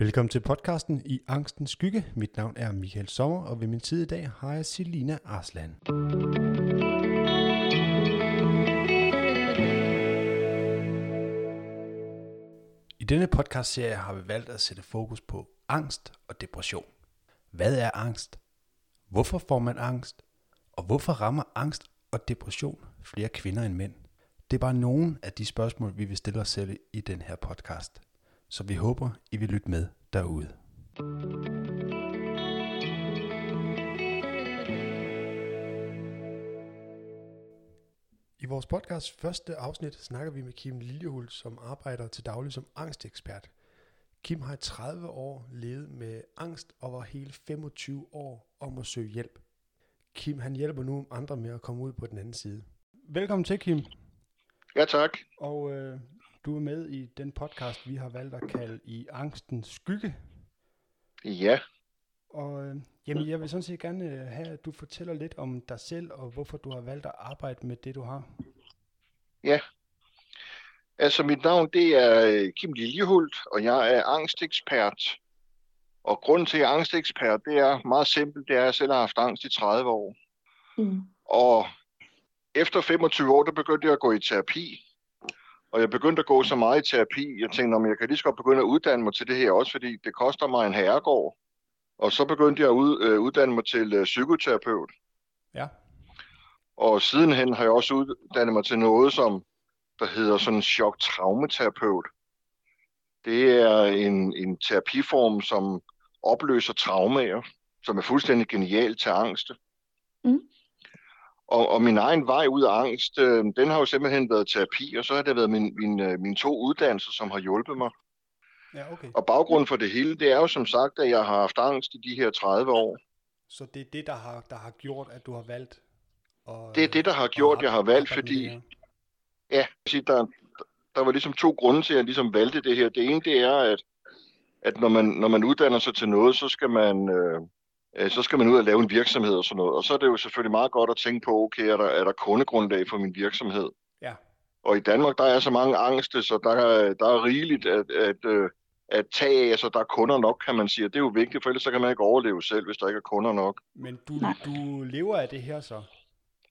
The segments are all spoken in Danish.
Velkommen til podcasten i Angstens Skygge. Mit navn er Michael Sommer, og ved min tid i dag har jeg Selina Arslan. I denne podcastserie har vi valgt at sætte fokus på angst og depression. Hvad er angst? Hvorfor får man angst? Og hvorfor rammer angst og depression flere kvinder end mænd? Det er bare nogle af de spørgsmål, vi vil stille os selv i den her podcast. Så vi håber, I vil lytte med derude. I vores podcast første afsnit snakker vi med Kim Liljehult, som arbejder til daglig som angstekspert. Kim har i 30 år levet med angst og var hele 25 år om at søge hjælp. Kim han hjælper nu andre med at komme ud på den anden side. Velkommen til, Kim. Ja, tak. Og øh, du er med i den podcast, vi har valgt at kalde I Angstens Skygge. Ja. Og øh, jamen, jeg vil sådan set gerne øh, have, at du fortæller lidt om dig selv, og hvorfor du har valgt at arbejde med det, du har. Ja. Altså, mit navn det er øh, Kim Liljehult, og jeg er angstekspert. Og grunden til, at jeg er angstekspert, det er meget simpelt. Det er, at jeg selv har haft angst i 30 år. Mm. Og efter 25 år, der begyndte jeg at gå i terapi. Og jeg begyndte at gå så meget i terapi, jeg tænkte, om jeg kan lige så godt begynde at uddanne mig til det her også, fordi det koster mig en herregård. Og så begyndte jeg at ud, øh, uddanne mig til øh, psykoterapeut. Ja. Og sidenhen har jeg også uddannet mig til noget, som der hedder sådan en chok-traumaterapeut. Det er en, en terapiform, som opløser traumer, som er fuldstændig genial til angst. Mm. Og, og min egen vej ud af angst, øh, den har jo simpelthen været terapi, og så har det været min, min, øh, mine to uddannelser, som har hjulpet mig. Ja, okay. Og baggrunden for det hele, det er jo som sagt, at jeg har haft angst i de her 30 år. Så det er det, der har, der har gjort, at du har valgt? at, det er det, der har gjort, at jeg har valgt, fordi... Ja, der, der var ligesom to grunde til, at jeg ligesom valgte det her. Det ene, det er, at, at når, man, når man uddanner sig til noget, så skal man... Øh, så skal man ud og lave en virksomhed og sådan noget. Og så er det jo selvfølgelig meget godt at tænke på, okay, er der, er der kundegrundlag for min virksomhed? Ja. Og i Danmark, der er så mange angste, så der, er, der er rigeligt at, at, øh, at tage af, så der er kunder nok, kan man sige. Det er jo vigtigt, for ellers så kan man ikke overleve selv, hvis der ikke er kunder nok. Men du, du lever af det her så?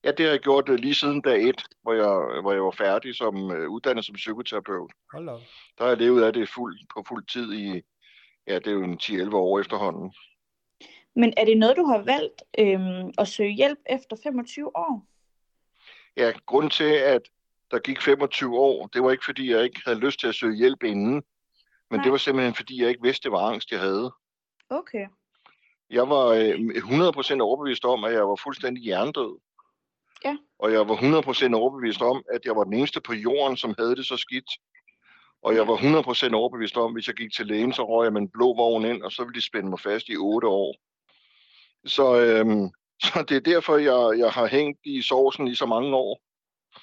Ja, det har jeg gjort uh, lige siden dag et, hvor jeg, hvor jeg var færdig som uh, uddannet som psykoterapeut. Hold op. Der har jeg levet af det fuld, på fuld tid i, ja, det er jo en 10-11 år efterhånden. Men er det noget, du har valgt øhm, at søge hjælp efter 25 år? Ja, grunden til, at der gik 25 år, det var ikke fordi, jeg ikke havde lyst til at søge hjælp inden, men Nej. det var simpelthen fordi, jeg ikke vidste, det var angst, jeg havde. Okay. Jeg var øh, 100% overbevist om, at jeg var fuldstændig hjernedød. Ja. Og jeg var 100% overbevist om, at jeg var den eneste på jorden, som havde det så skidt. Og jeg var 100% overbevist om, at hvis jeg gik til lægen, så røg jeg med en blå vogn ind, og så ville de spænde mig fast i 8 år. Så, øhm, så det er derfor, jeg, jeg har hængt i sovsen i så mange år.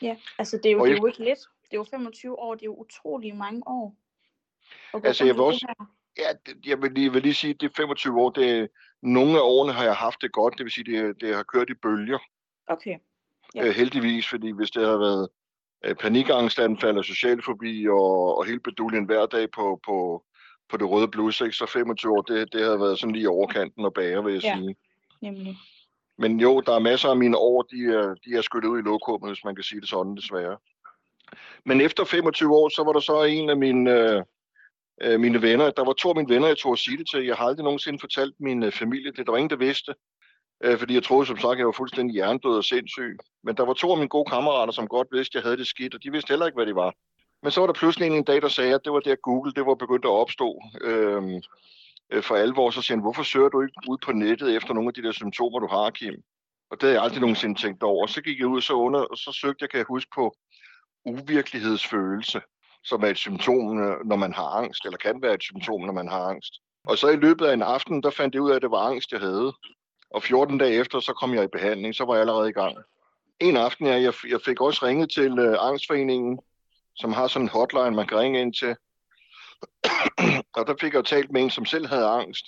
Ja, altså det er jo, det er jo ikke lidt. Det er jo 25 år, det er jo utrolig mange år. Altså jeg vil også, ja, det, jeg vil lige, vil lige sige, at det er 25 år, det, nogle af årene har jeg haft det godt, det vil sige, det, det har kørt i bølger. Okay. Ja. Øh, heldigvis, fordi hvis det har været øh, panikangstanfald og socialfobi og, og hele beduljen hver dag på, på, på det røde blus, ikke? så 25 år, det, det har været sådan lige overkanten og bager, vil jeg ja. sige. Nemlig. Men jo, der er masser af mine år, de er, de er skyllet ud i lokummet, hvis man kan sige det sådan, desværre. Men efter 25 år, så var der så en af mine, øh, øh, mine venner, der var to af mine venner, jeg tog at sige det til. Jeg har aldrig nogensinde fortalt min øh, familie det. Der var ingen, der vidste. Øh, fordi jeg troede som sagt, jeg var fuldstændig hjernedød og sindssyg. Men der var to af mine gode kammerater, som godt vidste, at jeg havde det skidt, og de vidste heller ikke, hvad det var. Men så var der pludselig en, en dag, der sagde, at det var der Google, det var begyndt at opstå. Øh, øh, for alvor, så siger han, hvorfor søger du ikke ud på nettet efter nogle af de der symptomer, du har, Kim? Og det havde jeg aldrig nogensinde tænkt over. Så gik jeg ud så under, og så søgte jeg, kan jeg huske, på uvirkelighedsfølelse, som er et symptom, når man har angst, eller kan være et symptom, når man har angst. Og så i løbet af en aften, der fandt jeg ud af, at det var angst, jeg havde. Og 14 dage efter, så kom jeg i behandling, så var jeg allerede i gang. En aften, ja, jeg, jeg fik også ringet til øh, Angstforeningen, som har sådan en hotline, man kan ringe ind til og der fik jeg jo talt med en, som selv havde angst.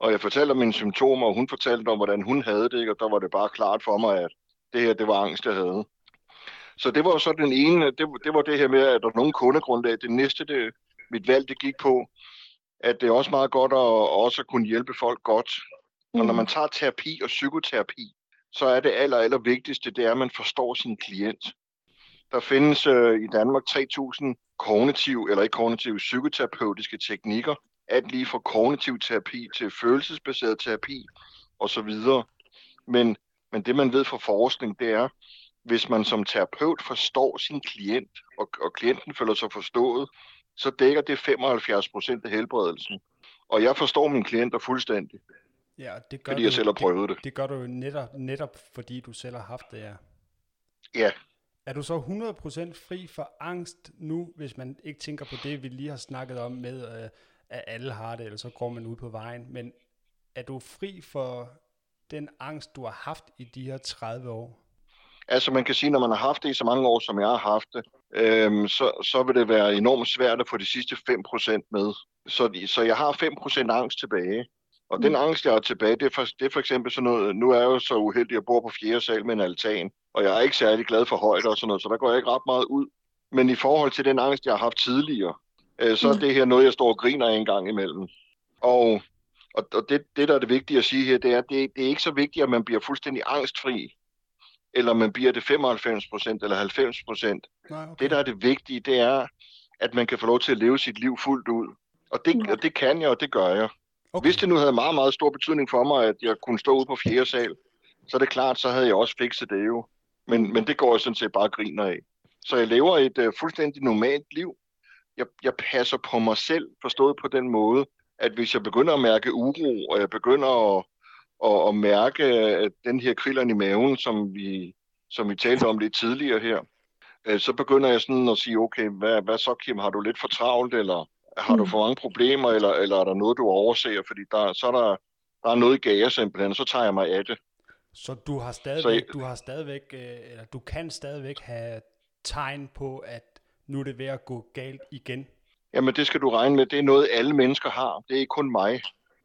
Og jeg fortalte om mine symptomer, og hun fortalte om, hvordan hun havde det, og der var det bare klart for mig, at det her, det var angst, jeg havde. Så det var så den ene, det, det var det her med, at der er nogen kundegrundlag. Det næste, det, mit valg, det gik på, at det er også meget godt at også kunne hjælpe folk godt. Og når Mm. man tager terapi og psykoterapi, så er det aller, aller vigtigste, det er, at man forstår sin klient. Der findes øh, i Danmark 3.000 kognitiv, eller ikke kognitive, psykoterapeutiske teknikker. Alt lige fra kognitiv terapi til følelsesbaseret terapi osv. Men, men det, man ved fra forskning, det er, hvis man som terapeut forstår sin klient, og, og klienten føler sig forstået, så dækker det 75 procent af helbredelsen. Og jeg forstår mine klienter fuldstændig, Ja, det gør fordi du, jeg selv har prøvet det. Det, det gør du jo netop, netop, fordi du selv har haft det, ja. Ja, er du så 100% fri for angst nu, hvis man ikke tænker på det, vi lige har snakket om med, øh, at alle har det, eller så går man ud på vejen, men er du fri for den angst, du har haft i de her 30 år? altså man kan sige, når man har haft det i så mange år, som jeg har haft det, øhm, så, så vil det være enormt svært at få de sidste 5% med. Så, så jeg har 5% angst tilbage. Og den Mm. angst, jeg har tilbage, det er, for, det er for eksempel sådan noget, nu er jeg jo så uheldig, at jeg bor på fjerde sal med en altan, og jeg er ikke særlig glad for højde og sådan noget, så der går jeg ikke ret meget ud. Men i forhold til den angst, jeg har haft tidligere, øh, så er Mm. det her noget, jeg står og griner en gang imellem. Og, og, og det, det, der er det vigtige at sige her, det er, at det, det er ikke så vigtigt, at man bliver fuldstændig angstfri, eller man bliver det 95 procent eller 90 procent. Nej, okay. Det, der er det vigtige, det er, at man kan få lov til at leve sit liv fuldt ud. Og det, Ja. og det kan jeg, og det gør jeg okay. Hvis det nu havde meget, meget stor betydning for mig, at jeg kunne stå ude på fjerde sal, så er det klart, så havde jeg også fikset det jo. Men, men det går jeg sådan set bare griner af. Så jeg lever et uh, fuldstændig normalt liv. Jeg, jeg passer på mig selv, forstået på den måde, at hvis jeg begynder at mærke uro, og jeg begynder at, at, at mærke at den her krilleren i maven, som vi, som vi talte om lidt tidligere her, øh, så begynder jeg sådan at sige, okay, hvad, hvad så Kim, har du lidt for travlt, eller har du Mm. for mange problemer, eller, eller er der noget, du overser, fordi der, så er der, der er noget i gage simpelthen, og så tager jeg mig af det. Så du har stadigvæk, Så du har stadigvæk, øh, eller du kan stadigvæk have tegn på, at nu er det ved at gå galt igen. Jamen det skal du regne med, det er noget, alle mennesker har, det er ikke kun mig.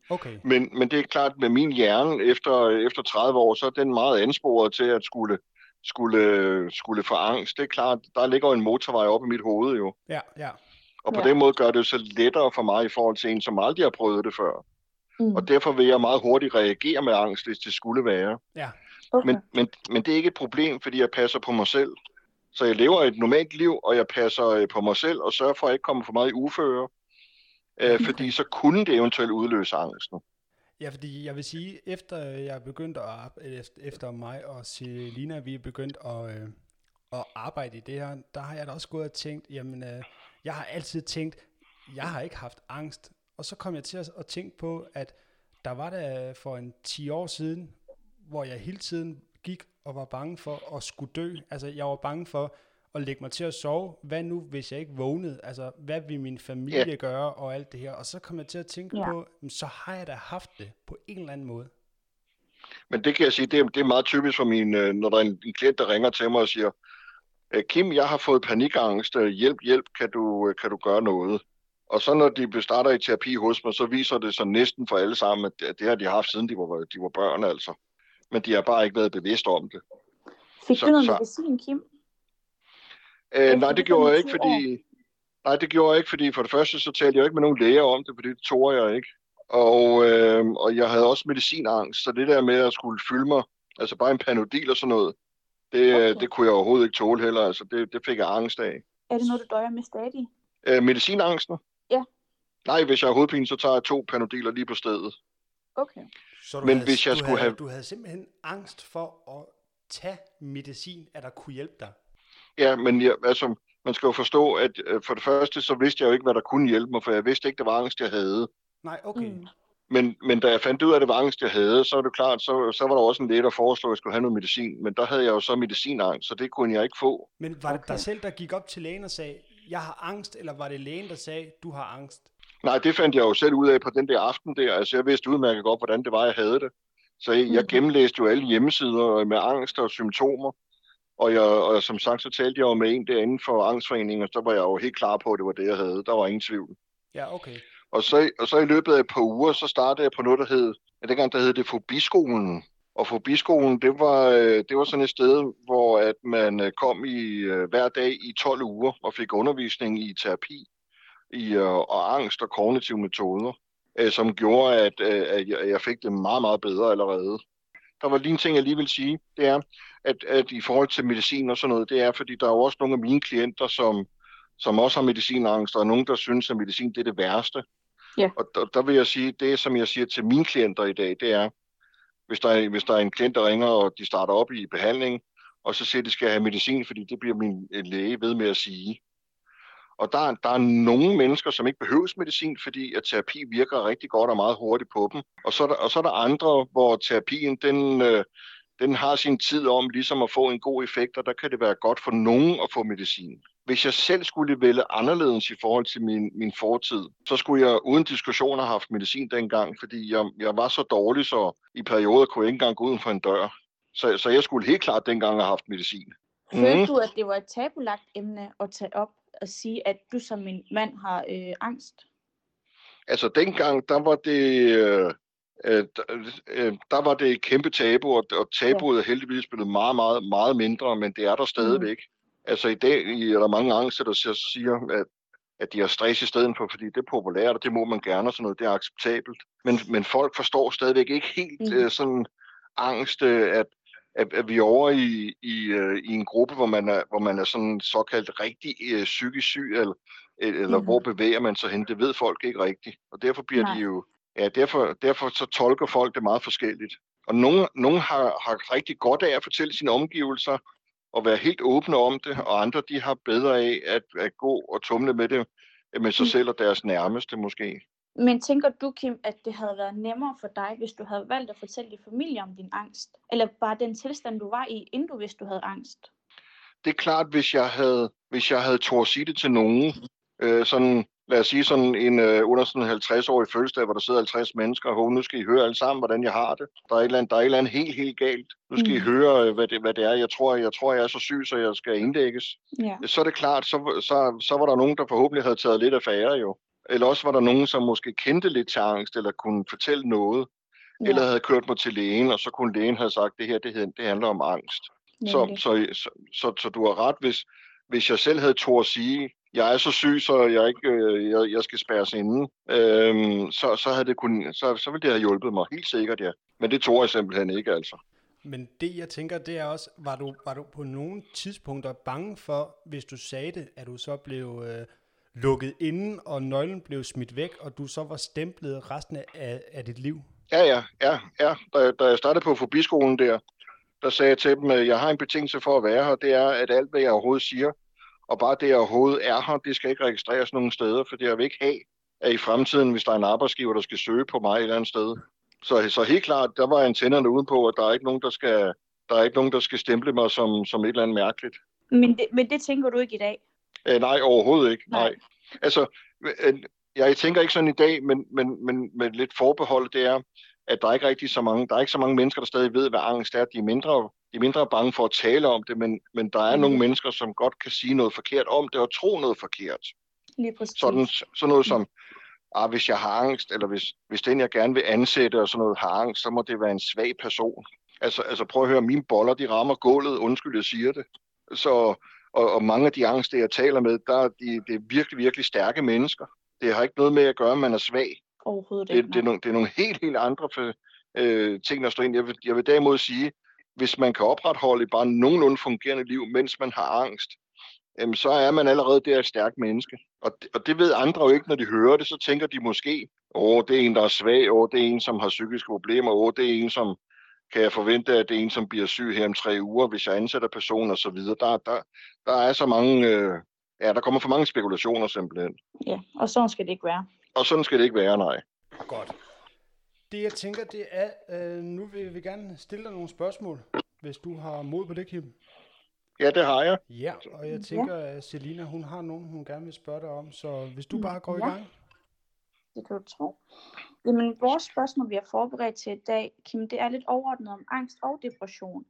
Okay, Men, men det er klart, med min hjerne efter, efter 30 år, så er den meget ansporet til at skulle, skulle, skulle få angst. Det er klart, der ligger en motorvej op i mit hoved jo. ja, ja. Og på Ja. den måde gør det jo så lettere for mig i forhold til en, som aldrig har prøvet det før. Mm. Og derfor vil jeg meget hurtigt reagere med angst, hvis det skulle være. Ja, Okay. Men, men, men det er ikke et problem, fordi jeg passer på mig selv. Så jeg lever et normalt liv, og jeg passer øh, på mig selv og sørger for at ikke komme for meget i uføre. Øh, fordi så kunne det eventuelt udløse angsten. Ja, fordi jeg vil sige, efter jeg begyndte at efter mig og Selina, vi er begyndt at, øh, at arbejde i det her, der har jeg da også gået og tænkt, jamen, øh, jeg har altid tænkt, jeg har ikke haft angst. Og så kom jeg til at, at tænke på, at der var der for en 10 år siden, hvor jeg hele tiden gik og var bange for at skulle dø. Altså, jeg var bange for at lægge mig til at sove. Hvad nu, hvis jeg ikke vågnede? Altså, hvad vil min familie Ja. gøre og alt det her? Og så kom jeg til at tænke Ja. på, "Jamen, så har jeg da haft det på en eller anden måde. Men det kan jeg sige, det er, det er meget typisk for min, øh, når der er en, en klient, der ringer til mig og siger, "Øh, Kim, jeg har fået panikangst, øh, hjælp, hjælp, kan du, øh, kan du gøre noget? Og så når de starter i terapi hos mig, så viser det sig næsten for alle sammen, at det, har de haft siden de var, de var børn altså. Men de har bare ikke været bevidste om det. Fik så- du noget så- medicin, Kim? Øh, Efter nej, de det gjorde jeg ikke, 25 fordi... Nej, det gjorde jeg ikke, fordi for det første så talte jeg ikke med nogen læger om det, fordi det tog jeg ikke. Og, øh, og jeg havde også medicinangst, så det der med at skulle fylde mig, altså bare en panodil og sådan noget, det, Okay. okay. det kunne jeg overhovedet ikke tåle heller, altså det, det fik jeg angst af. Er det noget, du døjer med stadig? Øh, medicinangsten? Ja. Nej, hvis jeg har hovedpine, så tager jeg to panodiler lige på stedet. Okay. Så du Men havde, hvis jeg du skulle havde, have- Du havde simpelthen angst for at tage medicin, at der kunne hjælpe dig. Ja, men jeg, altså, man skal jo forstå, at øh, for det første, så vidste jeg jo ikke, hvad der kunne hjælpe mig, for jeg vidste ikke, det var angst, jeg havde. Nej, okay. Mm. Men, men da jeg fandt ud af, at det var angst, jeg havde, så er det klart, så, så var der også en læge, der foreslog, at jeg skulle have noget medicin. Men der havde jeg jo så medicinangst, så det kunne jeg ikke få. Men var det Okay. dig selv, der gik op til lægen og sagde, jeg har angst, eller var det lægen, der sagde, du har angst? Nej, det fandt jeg jo selv ud af på den der aften der. Altså, jeg vidste udmærket godt, hvordan det var, jeg havde det. Så jeg, jeg Mhm. gennemlæste jo alle hjemmesider med angst og symptomer. Og, jeg, og som sagt, så talte jeg jo med en derinde for angstforeningen, og så var jeg jo helt klar på, at det var det, jeg havde. Der var ingen tvivl. Ja, okay. Og så, og så i løbet af et par uger, så startede jeg på noget, der hed, ja, dengang der hed det Fobiskolen. Og Fobiskolen, det var, øh, det var sådan et sted, hvor at man øh, kom i øh, hver dag i 12 uger og fik undervisning i terapi. i og angst og kognitive metoder, som gjorde, at, at jeg, jeg fik det meget, meget bedre allerede. Der var lige en ting, jeg lige vil sige, det er, at, at i forhold til medicin og sådan noget, det er, fordi der er jo også nogle af mine klienter, som, som også har medicinangst, og nogen, der synes, at medicin det er det værste. Ja. Og der, der vil jeg sige, det som jeg siger til mine klienter i dag, det er, hvis der, er, hvis der er en klient, der ringer, og de starter op i behandling, og så siger, at de skal have medicin, fordi det bliver min læge ved med at sige. Og der, der er nogle mennesker, som ikke behøves medicin, fordi at terapi virker rigtig godt og meget hurtigt på dem. Og så er der, og så er der andre, hvor terapien den, øh, den har sin tid om ligesom at få en god effekt, og der kan det være godt for nogen at få medicin. Hvis jeg selv skulle vælge anderledes i forhold til min, min fortid, så skulle jeg uden diskussion have haft medicin dengang, fordi jeg, jeg var så dårlig, så i perioder kunne jeg ikke engang gå uden for en dør. Så, så jeg skulle helt klart dengang have haft medicin. Følte Mhm. du, at det var et tabulagt emne at tage op og sige, at du som en mand har øh, angst? Altså dengang, der var det, øh, øh, der, øh, var det et kæmpe tabu, og, og tabuet er heldigvis blevet meget, meget, meget mindre, men det er der stadigvæk. Altså i dag er der mange angster, der siger- at, at de har stress i stedet for, fordi det er populært, og det må man gerne, og sådan noget, det er acceptabelt. Men, men folk forstår stadigvæk ikke helt Mhm. øh, sådan angst, øh, at, at, at vi er over i, i, øh, i en gruppe, hvor man er, hvor man er sådan såkaldt rigtig øh, psykisk syg, eller, eller Mhm. hvor bevæger man sig hen, det ved folk ikke rigtigt. Og derfor bliver Nej. de jo, ja, derfor, derfor så tolker folk det meget forskelligt. Og nogen, nogen har, har rigtig godt af at fortælle sine omgivelser, og være helt åbne om det, og andre de har bedre af at, at gå og tumle med det øh, med sig Mm. selv og deres nærmeste måske. Men tænker du, Kim, at det havde været nemmere for dig, hvis du havde valgt at fortælle din familie om din angst? Eller bare den tilstand, du var i, inden du vidste, du havde angst? Det er klart, hvis jeg havde, hvis jeg havde tort sige det til nogen, øh, sådan, lad os sige sådan en øh, under sådan en 50-årig fødselsdag, hvor der sidder 50 mennesker, og nu skal I høre alle sammen, hvordan jeg har det. Der er et eller andet, der er et eller andet helt, helt galt. Nu skal mm. I høre, øh, hvad det, hvad det er. Jeg tror, jeg tror, jeg er så syg, så jeg skal indlægges. Ja. så er det klart, så, så, så var der nogen, der forhåbentlig havde taget lidt affære jo. Eller også var der nogen, som måske kendte lidt til angst, eller kunne fortælle noget, ja. eller havde kørt mig til lægen, og så kunne lægen have sagt, det her det, det handler om angst. Så, nemlig. så, så, så, så du har ret, hvis, hvis jeg selv havde tog at sige, jeg er så syg, så jeg ikke, øh, jeg, jeg skal spærres inde, øhm, så, så, havde det kun, så, så ville det have hjulpet mig, helt sikkert ja. Men det tog jeg simpelthen ikke altså. Men det jeg tænker, det er også, var du, var du på nogle tidspunkter bange for, hvis du sagde det, at du så blev øh, lukket inden, og nøglen blev smidt væk, og du så var stemplet resten af, af dit liv? Ja, ja, ja, ja. Da, da jeg startede på fobiskolen der, der sagde jeg til dem, at jeg har en betingelse for at være her, det er, at alt, hvad jeg overhovedet siger, og bare det, overhovedet er her, det skal ikke registreres nogen steder, for jeg vil ikke have, at i fremtiden, hvis der er en arbejdsgiver, der skal søge på mig et eller andet sted. Så, så helt klart, der var antennerne udenpå, at der er ikke nogen, der skal, der er ikke nogen, der skal stemple mig som, som et eller andet mærkeligt. Men, det, men det tænker du ikke i dag? Øh, nej, overhovedet ikke. Nej. Nej. nej. Altså, øh, jeg tænker ikke sådan i dag, men, men, men med lidt forbehold, det er, at der er ikke rigtig så mange, der er ikke så mange mennesker, der stadig ved, hvad angst er. De er mindre, de er mindre bange for at tale om det, men, men der er Mhm. nogle mennesker, som godt kan sige noget forkert om det og tro noget forkert. Lige præcis. Sådan, sådan noget som, ah, hvis jeg har angst, eller hvis, hvis den, jeg gerne vil ansætte og sådan noget, har angst, så må det være en svag person. Altså, altså prøv at høre, mine boller, de rammer gulvet, undskyld, jeg siger det. Så, og, og mange af de angster, jeg taler med, der er de, det er virkelig, virkelig stærke mennesker. Det har ikke noget med at gøre, at man er svag. Overhovedet Det, ikke. det, er, nogle, det er nogle helt, helt andre øh, ting, der står ind. Jeg vil, jeg vil derimod sige, hvis man kan opretholde et bare nogenlunde fungerende liv, mens man har angst, jamen, så er man allerede der et stærkt menneske. Og det, og det ved andre jo ikke, når de hører det, så tænker de måske, åh, det er en, der er svag, åh, det er en, som har psykiske problemer, åh, det er en, som kan jeg forvente, at det er en, som bliver syg her om tre uger, hvis jeg ansætter personen og så videre. Der, der, der er så mange, øh, ja, der kommer for mange spekulationer simpelthen. Ja, og sådan skal det ikke være. Og sådan skal det ikke være, nej. Godt. Det jeg tænker, det er, øh, nu vil vi gerne stille dig nogle spørgsmål, hvis du har mod på det, Kim. Ja, det har jeg. Ja, og jeg tænker, at Selina, hun har nogen, hun gerne vil spørge dig om, så hvis du Mm, bare går ja. i gang. Det kan du tro. Jamen, vores spørgsmål, vi har forberedt til i dag, Kim, det er lidt overordnet om angst og depression.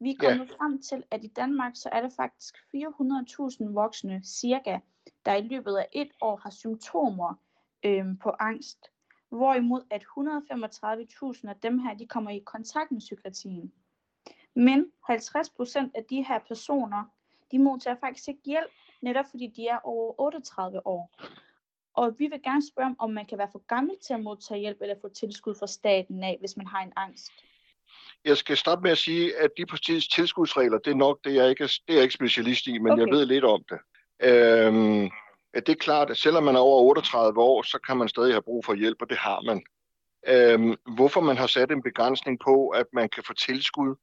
Vi er Ja. kommet frem til, at i Danmark, så er der faktisk 400.000 voksne, cirka, der i løbet af et år har symptomer øhm, på angst. Hvorimod at 135.000 af dem her, de kommer i kontakt med psykiatrien. Men 50% af de her personer, de modtager faktisk ikke hjælp, netop fordi de er over 38 år. Og vi vil gerne spørge, om man kan være for gammel til at modtage hjælp eller få tilskud fra staten af, hvis man har en angst. Jeg skal starte med at sige, at de præcis tilskudsregler, det er nok det, jeg ikke er, det er jeg ikke specialist i, men okay. jeg ved lidt om det. Øhm, det er klart, at selvom man er over 38 år, så kan man stadig have brug for hjælp, og det har man. Øhm, hvorfor man har sat en begrænsning på, at man kan få tilskud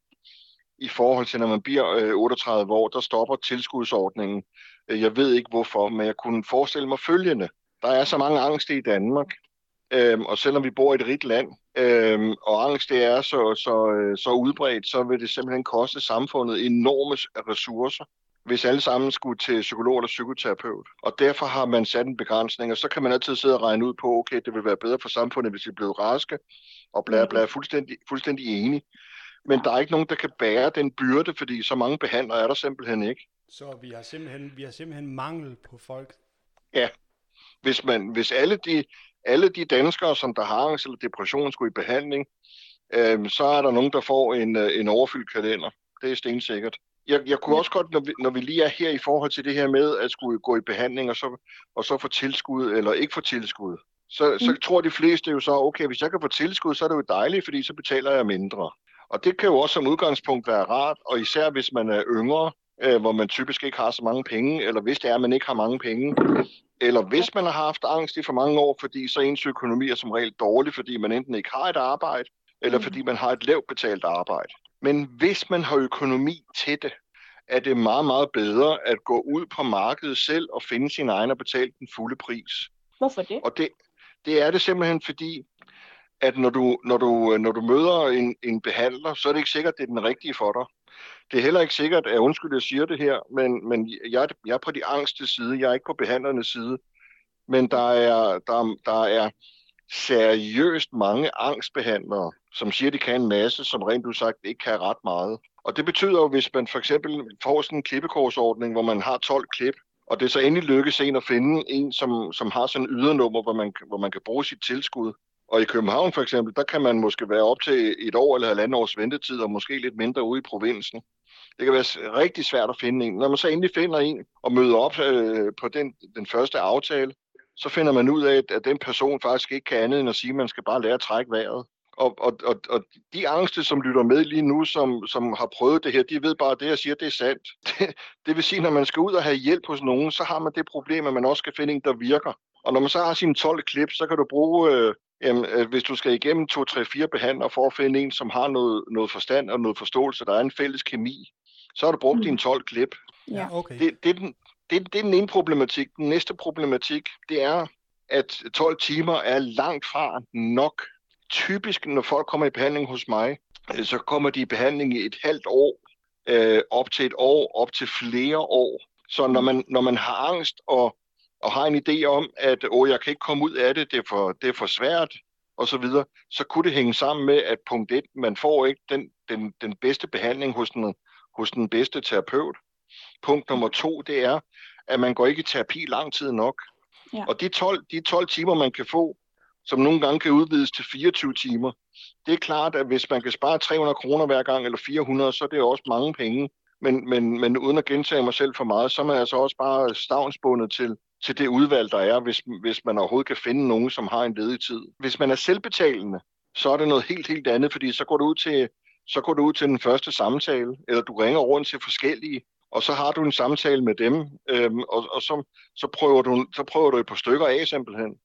i forhold til, når man bliver øh, 38 år, der stopper tilskudsordningen. Øh, jeg ved ikke hvorfor, men jeg kunne forestille mig følgende. Der er så mange angst i Danmark, øhm, og selvom vi bor i et rigt land, øhm, og angst det er så, så, øh, så udbredt, så vil det simpelthen koste samfundet enorme ressourcer hvis alle sammen skulle til psykolog eller psykoterapeut. Og derfor har man sat en begrænsning, og så kan man altid sidde og regne ud på, okay, det vil være bedre for samfundet, hvis vi blev raske, og bla bla, fuldstændig, fuldstændig enig. Men der er ikke nogen, der kan bære den byrde, fordi så mange behandlere er der simpelthen ikke. Så vi har simpelthen, vi har simpelthen mangel på folk? Ja. Hvis, man, hvis alle, de, alle de danskere, som der har angst eller depression, skulle i behandling, øh, så er der nogen, der får en, øh, en overfyldt kalender. Det er stensikkert jeg, jeg kunne også godt, når vi, når vi lige er her i forhold til det her med at skulle gå i behandling og så, og så få tilskud eller ikke få tilskud, så, mm. så tror de fleste jo så, okay, hvis jeg kan få tilskud, så er det jo dejligt, fordi så betaler jeg mindre. Og det kan jo også som udgangspunkt være rart, og især hvis man er yngre, øh, hvor man typisk ikke har så mange penge, eller hvis det er, at man ikke har mange penge, eller hvis man har haft angst i for mange år, fordi så ens økonomi er som regel dårlig, fordi man enten ikke har et arbejde, eller mm. fordi man har et lavt betalt arbejde. Men hvis man har økonomi til det, er det meget, meget bedre at gå ud på markedet selv og finde sin egen og betale den fulde pris. Hvorfor det? Og det, det er det simpelthen fordi, at når du, når du, når du møder en, en behandler, så er det ikke sikkert, at det er den rigtige for dig. Det er heller ikke sikkert, at undskyld, jeg siger det her, men, men jeg, jeg er på de angste side, jeg er ikke på behandlernes side. Men der er, der, der er seriøst mange angstbehandlere, som siger, de kan en masse, som rent ud sagt ikke kan ret meget. Og det betyder jo, hvis man for eksempel får sådan en klippekorsordning, hvor man har 12 klip, og det så endelig lykkes en at finde en, som, som har sådan en ydernummer, hvor man, hvor man kan bruge sit tilskud. Og i København for eksempel, der kan man måske være op til et år eller halvandet års ventetid, og måske lidt mindre ude i provinsen. Det kan være rigtig svært at finde en. Når man så endelig finder en og møder op øh, på den, den første aftale, så finder man ud af, at den person faktisk ikke kan andet end at sige, at man skal bare lære at trække vejret. Og, og, og, og de angste, som lytter med lige nu, som, som har prøvet det her, de ved bare, at det, jeg siger, det er sandt. Det, det vil sige, når man skal ud og have hjælp hos nogen, så har man det problem, at man også skal finde en, der virker. Og når man så har sine 12 klip, så kan du bruge, øh, øh, hvis du skal igennem 2, 3, 4 behandlere for at finde en, som har noget, noget forstand og noget forståelse, der er en fælles kemi, så har du brugt mm. dine 12 klip. Ja, okay. Det, det, er den, det, det er den ene problematik. Den næste problematik, det er, at 12 timer er langt fra nok typisk, når folk kommer i behandling hos mig, øh, så kommer de i behandling i et halvt år, øh, op til et år, op til flere år. Så når man, når man har angst og, og har en idé om, at åh, jeg kan ikke komme ud af det, det er for, det er for svært, og så videre, så kunne det hænge sammen med, at punkt 1, man får ikke den, den, den bedste behandling hos den, hos den bedste terapeut. Punkt nummer to, det er, at man går ikke i terapi lang tid nok. Ja. Og de 12, de 12 timer, man kan få, som nogle gange kan udvides til 24 timer. Det er klart, at hvis man kan spare 300 kroner hver gang, eller 400, så er det også mange penge. Men, men, men uden at gentage mig selv for meget, så er man altså også bare stavnsbundet til, til det udvalg, der er, hvis, hvis man overhovedet kan finde nogen, som har en ledig tid. Hvis man er selvbetalende, så er det noget helt, helt andet, fordi så går du ud til, så går du ud til den første samtale, eller du ringer rundt til forskellige, og så har du en samtale med dem, øhm, og, og så, så, prøver du, så prøver du et par stykker af simpelthen.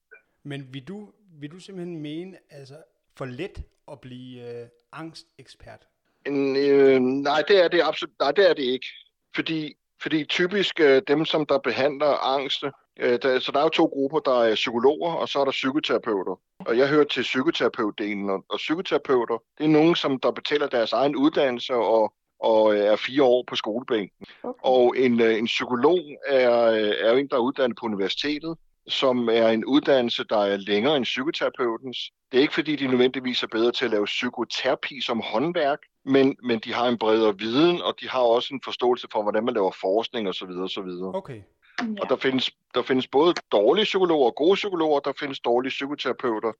Men vil du, vil du simpelthen mene, altså for let at blive øh, angstekspert? En, øh, nej, det er det absolut, nej, det er det ikke. Fordi, fordi typisk øh, dem, som der behandler angst, øh, der, så der er jo to grupper, der er psykologer, og så er der psykoterapeuter. Og jeg hører til psykoterapeutdelen, og, og psykoterapeuter, det er nogen, som der betaler deres egen uddannelse og, og øh, er fire år på skolebænken. Okay. Og en, øh, en psykolog er, øh, er jo en, der er uddannet på universitetet, som er en uddannelse, der er længere end psykoterapeutens. Det er ikke fordi, de nødvendigvis er bedre til at lave psykoterapi som håndværk, men, men de har en bredere viden, og de har også en forståelse for, hvordan man laver forskning osv. osv. Okay. Og der findes, der findes både dårlige psykologer og gode psykologer, der findes dårlige psykoterapeuter,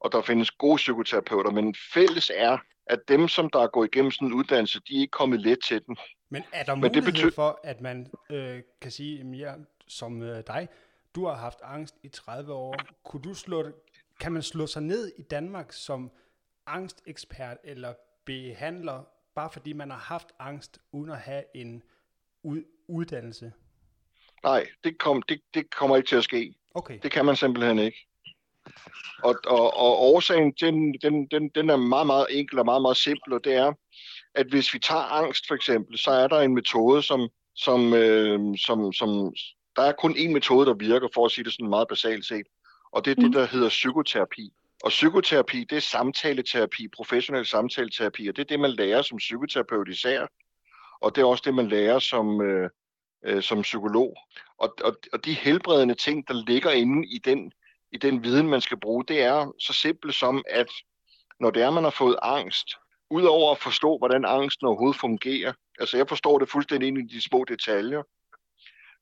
og der findes gode psykoterapeuter, men fælles er, at dem, som der er gået igennem sådan en uddannelse, de er ikke kommet let til den. Men er der mulighed det betyder... for, at man øh, kan sige, jeg som øh, dig, du har haft angst i 30 år. Kunne du slå, kan man slå sig ned i Danmark som angstekspert eller behandler, bare fordi man har haft angst, uden at have en ud, uddannelse? Nej, det, kom, det, det kommer ikke til at ske. Okay. Det kan man simpelthen ikke. Og, og, og årsagen den, den, den, den er meget, meget enkel og meget, meget simpel, og det er, at hvis vi tager angst for eksempel, så er der en metode, som, som, øh, som, som der er kun én metode, der virker, for at sige det sådan meget basalt set, og det er det, der hedder psykoterapi. Og psykoterapi, det er samtaleterapi, professionel samtaleterapi, og det er det, man lærer som psykoterapeut især, og det er også det, man lærer som, øh, øh, som psykolog. Og, og, og de helbredende ting, der ligger inde i den, i den viden, man skal bruge, det er så simpelt som, at når det er, man har fået angst, udover at forstå, hvordan angsten overhovedet fungerer, altså jeg forstår det fuldstændig ind i de små detaljer,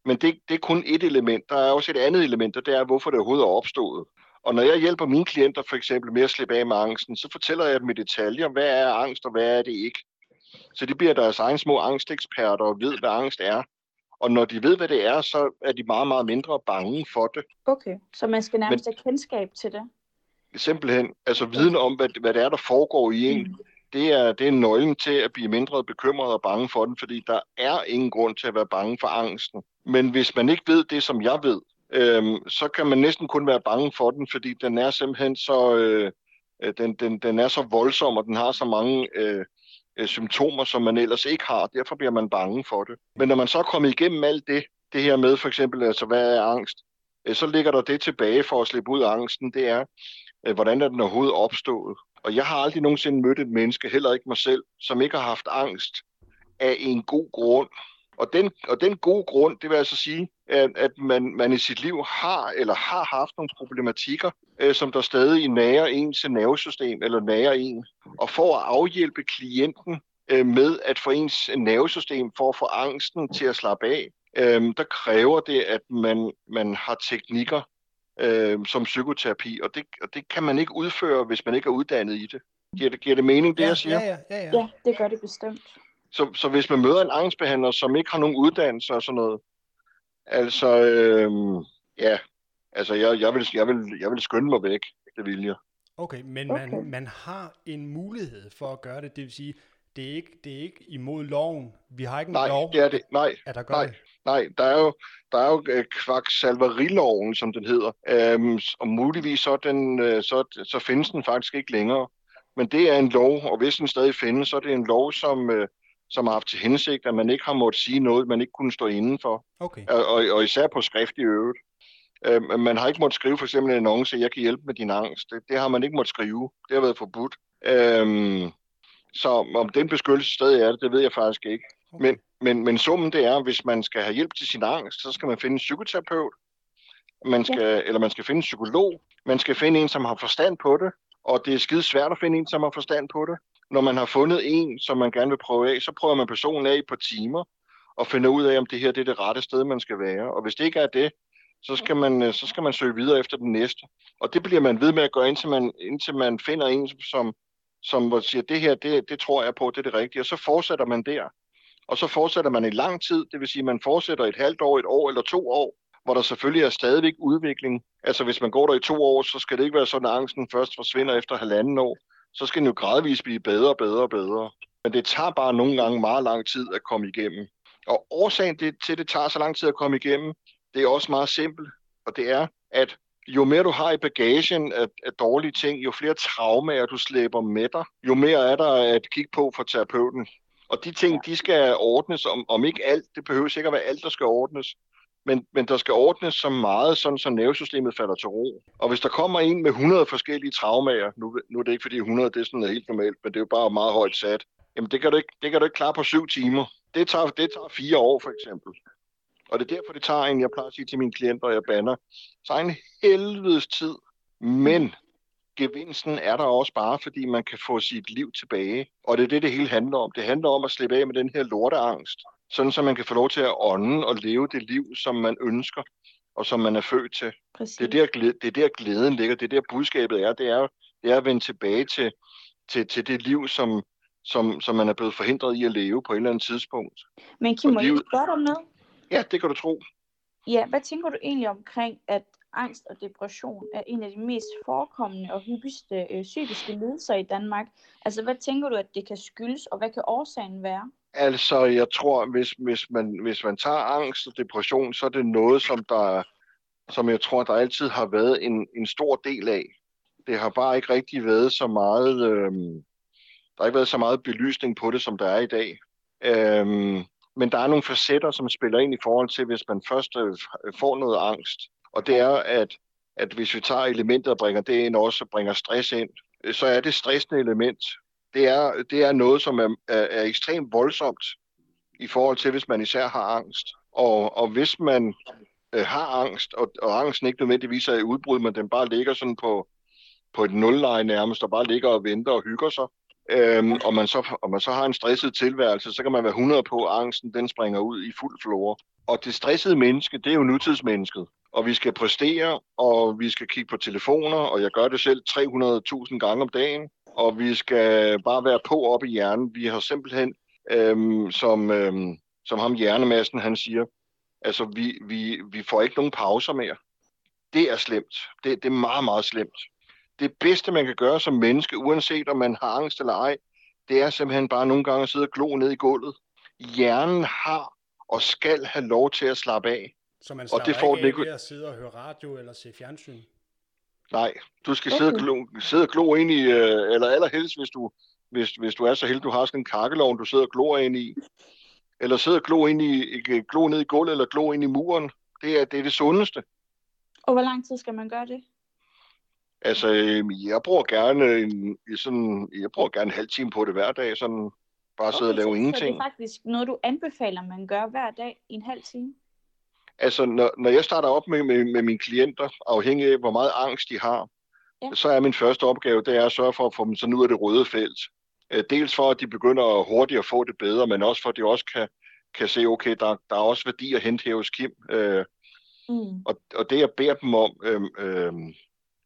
men det, det er kun et element. Der er også et andet element, og det er, hvorfor det overhovedet er opstået. Og når jeg hjælper mine klienter for eksempel med at slippe af med angsten, så fortæller jeg dem i detaljer, hvad er angst og hvad er det ikke. Så de bliver deres egen små angsteksperter og ved, hvad angst er. Og når de ved, hvad det er, så er de meget, meget mindre bange for det. Okay, så man skal nærmest have kendskab til det? Simpelthen, altså viden om, hvad, hvad det er, der foregår i en, mm. det, er, det er nøglen til at blive mindre bekymret og bange for den, fordi der er ingen grund til at være bange for angsten. Men hvis man ikke ved det, som jeg ved, øhm, så kan man næsten kun være bange for den, fordi den er simpelthen så, øh, den, den, den er så voldsom, og den har så mange øh, øh, symptomer, som man ellers ikke har. Derfor bliver man bange for det. Men når man så er kommet igennem alt det, det her med for eksempel, altså hvad er angst, øh, så ligger der det tilbage for at slippe ud af angsten, det er, øh, hvordan er den overhovedet opstået. Og jeg har aldrig nogensinde mødt et menneske, heller ikke mig selv, som ikke har haft angst af en god grund. Og den, og den gode grund, det vil altså sige, at, at man, man i sit liv har eller har haft nogle problematikker, øh, som der stadig nærer ens nervesystem eller nærer en. Og for at afhjælpe klienten øh, med at få ens nervesystem for at få angsten til at slappe af, øh, der kræver det, at man, man har teknikker øh, som psykoterapi, og det, og det kan man ikke udføre, hvis man ikke er uddannet i det. Giver det, giver det mening, det ja, jeg siger? Ja, ja, ja, ja. ja, det gør det bestemt. Så, så hvis man møder en angstbehandler, som ikke har nogen uddannelse og sådan noget, altså, øh, ja, altså jeg, jeg, vil, jeg, vil, jeg vil skynde mig væk, det vil jeg. Okay, men okay. Man, man har en mulighed for at gøre det, det vil sige, det er ikke, det er ikke imod loven. Vi har ikke en nej, lov, det er det. Nej, at der gør nej, det. nej, der er jo, der er jo øh, kvaksalveriloven, som den hedder, øhm, og muligvis så, den, øh, så, så findes den faktisk ikke længere. Men det er en lov, og hvis den stadig findes, så er det en lov, som, øh, som har haft til hensigt, at man ikke har måttet sige noget, man ikke kunne stå indenfor. Okay. Og, og, og især på skrift i øvrigt. Øh, man har ikke måttet skrive for eksempel en annonce, jeg kan hjælpe med din angst. Det, det har man ikke måttet skrive. Det har været forbudt. Øh, så om den beskyttelse stadig er det, det ved jeg faktisk ikke. Okay. Men, men, men summen det er, hvis man skal have hjælp til sin angst, så skal man finde en psykoterapeut, man skal, ja. eller man skal finde en psykolog, man skal finde en, som har forstand på det, og det er skide svært at finde en, som har forstand på det. Når man har fundet en, som man gerne vil prøve af, så prøver man personen af på timer, og finder ud af, om det her det er det rette sted, man skal være. Og hvis det ikke er det, så skal man, øh, så skal man søge videre efter den næste. Og det bliver man ved med at gøre, indtil man, indtil man finder en, som, som siger, det her, det, det tror jeg på, det er det rigtige. Og så fortsætter man der. Og så fortsætter man i lang tid, det vil sige, at man fortsætter et halvt år, et år eller to år, hvor der selvfølgelig er stadigvæk udvikling. Altså hvis man går der i to år, så skal det ikke være sådan, at angsten først forsvinder efter halvanden år. Så skal den jo gradvist blive bedre og bedre og bedre. Men det tager bare nogle gange meget lang tid at komme igennem. Og årsagen til, at det tager så lang tid at komme igennem, det er også meget simpelt. Og det er, at jo mere du har i bagagen af, af dårlige ting, jo flere traumer du slæber med dig, jo mere er der at kigge på for terapeuten. Og de ting, de skal ordnes, om, om ikke alt, det behøver sikkert være alt, der skal ordnes, men, men der skal ordnes så meget, sådan så nervesystemet falder til ro. Og hvis der kommer en med 100 forskellige traumer, nu, nu er det ikke fordi 100 det er sådan helt normalt, men det er jo bare meget højt sat, jamen det kan du ikke, det kan du ikke klare på syv timer. Det tager, det tager fire år for eksempel. Og det er derfor, det tager en, jeg plejer at sige til mine klienter, og jeg banner, så en helvedes tid. Men gevinsten er der også bare, fordi man kan få sit liv tilbage. Og det er det, det hele handler om. Det handler om at slippe af med den her lorteangst, sådan så man kan få lov til at ånde og leve det liv, som man ønsker, og som man er født til. Præcis. Det er, der, det er der glæden ligger, det er der budskabet er. Det er, det er at vende tilbage til, til, til det liv, som, som, som man er blevet forhindret i at leve på et eller andet tidspunkt. Men Kim, Og må jeg livet- spørge dig noget? Ja, det kan du tro. Ja, hvad tænker du egentlig omkring, at angst og depression er en af de mest forekommende og hyppigste øh, psykiske lidelser i Danmark? Altså, hvad tænker du, at det kan skyldes, og hvad kan årsagen være? Altså, jeg tror, hvis, hvis, man, hvis man tager angst og depression, så er det noget, som, der, som jeg tror, der altid har været en, en stor del af. Det har bare ikke rigtig været så meget, øhm, der har ikke været så meget belysning på det, som der er i dag. Øhm, men der er nogle facetter, som spiller ind i forhold til, hvis man først øh, får noget angst. Og det er, at, at hvis vi tager elementet og bringer det ind, også bringer stress ind, så er det stressende element. Det er, det er noget, som er, er, er ekstremt voldsomt i forhold til, hvis man især har angst. Og, og hvis man øh, har angst, og, og angsten ikke nødvendigvis er i udbrud, men den bare ligger sådan på, på et nulleje nærmest, og bare ligger og venter og hygger sig, øhm, og, man så, og man så har en stresset tilværelse, så kan man være 100 på, at angsten den springer ud i fuld flore. Og det stressede menneske, det er jo nutidsmennesket. Og vi skal præstere, og vi skal kigge på telefoner, og jeg gør det selv 300.000 gange om dagen. Og vi skal bare være på op i hjernen. Vi har simpelthen, øhm, som, øhm, som ham hjernemassen han siger, altså vi, vi, vi får ikke nogen pauser mere. Det er slemt. Det, det er meget, meget slemt det bedste, man kan gøre som menneske, uanset om man har angst eller ej, det er simpelthen bare nogle gange at sidde og glo ned i gulvet. Hjernen har og skal have lov til at slappe af. Så man og det får ikke af ved at sidde og høre radio eller se fjernsyn? Nej, du skal okay. sidde, og glo, sidde og glo ind i, øh, eller allerhelst, hvis du, hvis, hvis du er så heldig, du har sådan en kakkelovn, du sidder og glor ind i. Eller sidder og glo, ind i, glo ned i gulvet, eller glo ind i muren. Det er, det er det sundeste. Og hvor lang tid skal man gøre det? Altså, øhm, jeg bruger gerne en, sådan, jeg bruger gerne en halv time på det hver dag, sådan bare okay, sidde og lave så, ingenting. Så det er faktisk noget, du anbefaler, man gør hver dag i en halv time? Altså, når, når jeg starter op med, med, med mine klienter, afhængig af, hvor meget angst de har, ja. så er min første opgave, det er at sørge for at få dem sådan ud af det røde felt. Øh, dels for, at de begynder hurtigt at få det bedre, men også for, at de også kan, kan se, okay, der, der er også værdi at hente her hos Kim. Øh, mm. og, og det, jeg beder dem om, øh, øh,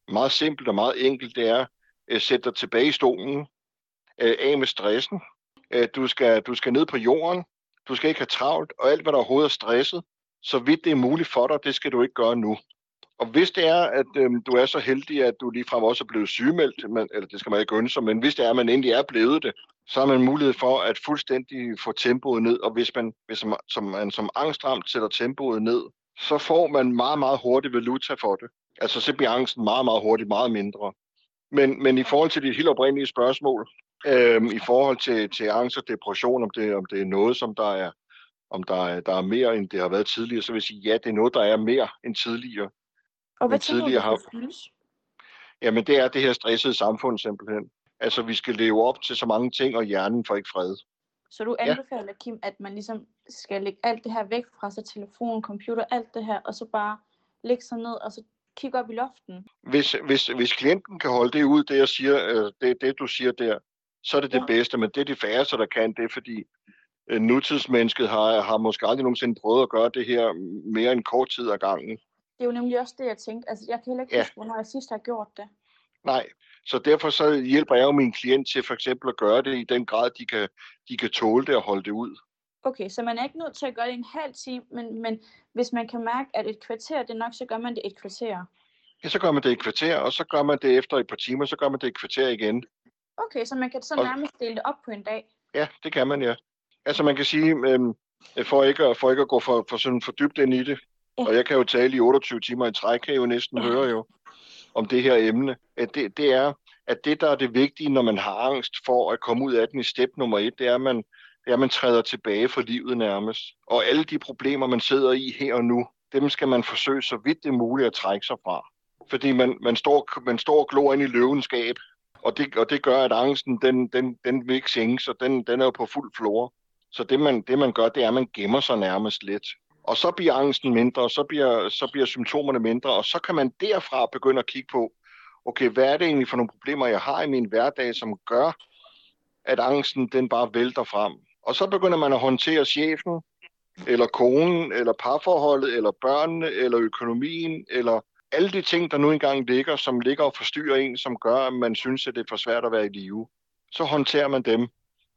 meget simpelt og meget enkelt, det er at øh, sætte dig tilbage i stolen, øh, af med stressen, øh, du, skal, du skal ned på jorden, du skal ikke have travlt, og alt, hvad der overhovedet er stresset, så vidt det er muligt for dig, det skal du ikke gøre nu. Og hvis det er, at øhm, du er så heldig, at du ligefrem også er blevet sygemeldt, men, eller det skal man ikke ønske men hvis det er, at man endelig er blevet det, så har man mulighed for at fuldstændig få tempoet ned, og hvis man, hvis man, som, man som angstramt sætter tempoet ned, så får man meget, meget hurtigt valuta for det. Altså så bliver angsten meget, meget hurtigt meget mindre. Men, men i forhold til dit helt oprindelige spørgsmål, øhm, i forhold til, til angst og depression, om det, om det er noget, som der er, om der er, der er mere, end det har været tidligere, så vil jeg sige, ja, det er noget, der er mere end tidligere. Og hvad tænker tidligere du, det skyldes? Jamen, det er det her stressede samfund simpelthen. Altså, vi skal leve op til så mange ting, og hjernen får ikke fred. Så du anbefaler, ja. Kim, at man ligesom skal lægge alt det her væk fra sig, telefon, computer, alt det her, og så bare lægge sig ned, og så kigge op i loften. Hvis, hvis, hvis klienten kan holde det ud, det, jeg siger, øh, det, det du siger der, så er det det ja. bedste, men det er de færreste, der kan det, fordi nutidsmennesket har, har måske aldrig nogensinde prøvet at gøre det her mere end kort tid ad gangen. Det er jo nemlig også det, jeg tænkte. Altså, jeg kan heller ikke ja. huske, hvornår jeg sidst har gjort det. Nej, så derfor så hjælper jeg jo min klient til for eksempel at gøre det i den grad, de kan, de kan tåle det og holde det ud. Okay, så man er ikke nødt til at gøre det en halv time, men, men hvis man kan mærke, at et kvarter det er nok, så gør man det et kvarter. Ja, så gør man det et kvarter, og så gør man det efter et par timer, så gør man det et kvarter igen. Okay, så man kan så nærmest dele det op på en dag? Ja, det kan man, ja. Altså man kan sige, øhm, for, ikke at, for ikke at gå for, for sådan for dybt ind i det, og jeg kan jo tale i 28 timer i træk, kan jeg jo næsten høre jo om det her emne, at det, det er, at det, der er det vigtige, når man har angst for at komme ud af den i step nummer et, det er, at man, det er, at man træder tilbage for livet nærmest. Og alle de problemer, man sidder i her og nu, dem skal man forsøge så vidt det er muligt at trække sig fra. Fordi man, man, står, man står og glor ind i løvenskab, og det, og det gør, at angsten, den, den, den vil ikke sænke, og den, den er jo på fuld flor. Så det man, det man gør, det er, at man gemmer sig nærmest lidt. Og så bliver angsten mindre, og så bliver, så bliver symptomerne mindre, og så kan man derfra begynde at kigge på, okay, hvad er det egentlig for nogle problemer, jeg har i min hverdag, som gør, at angsten den bare vælter frem. Og så begynder man at håndtere chefen, eller konen, eller parforholdet, eller børnene, eller økonomien, eller alle de ting, der nu engang ligger, som ligger og forstyrrer en, som gør, at man synes, at det er for svært at være i live, så håndterer man dem.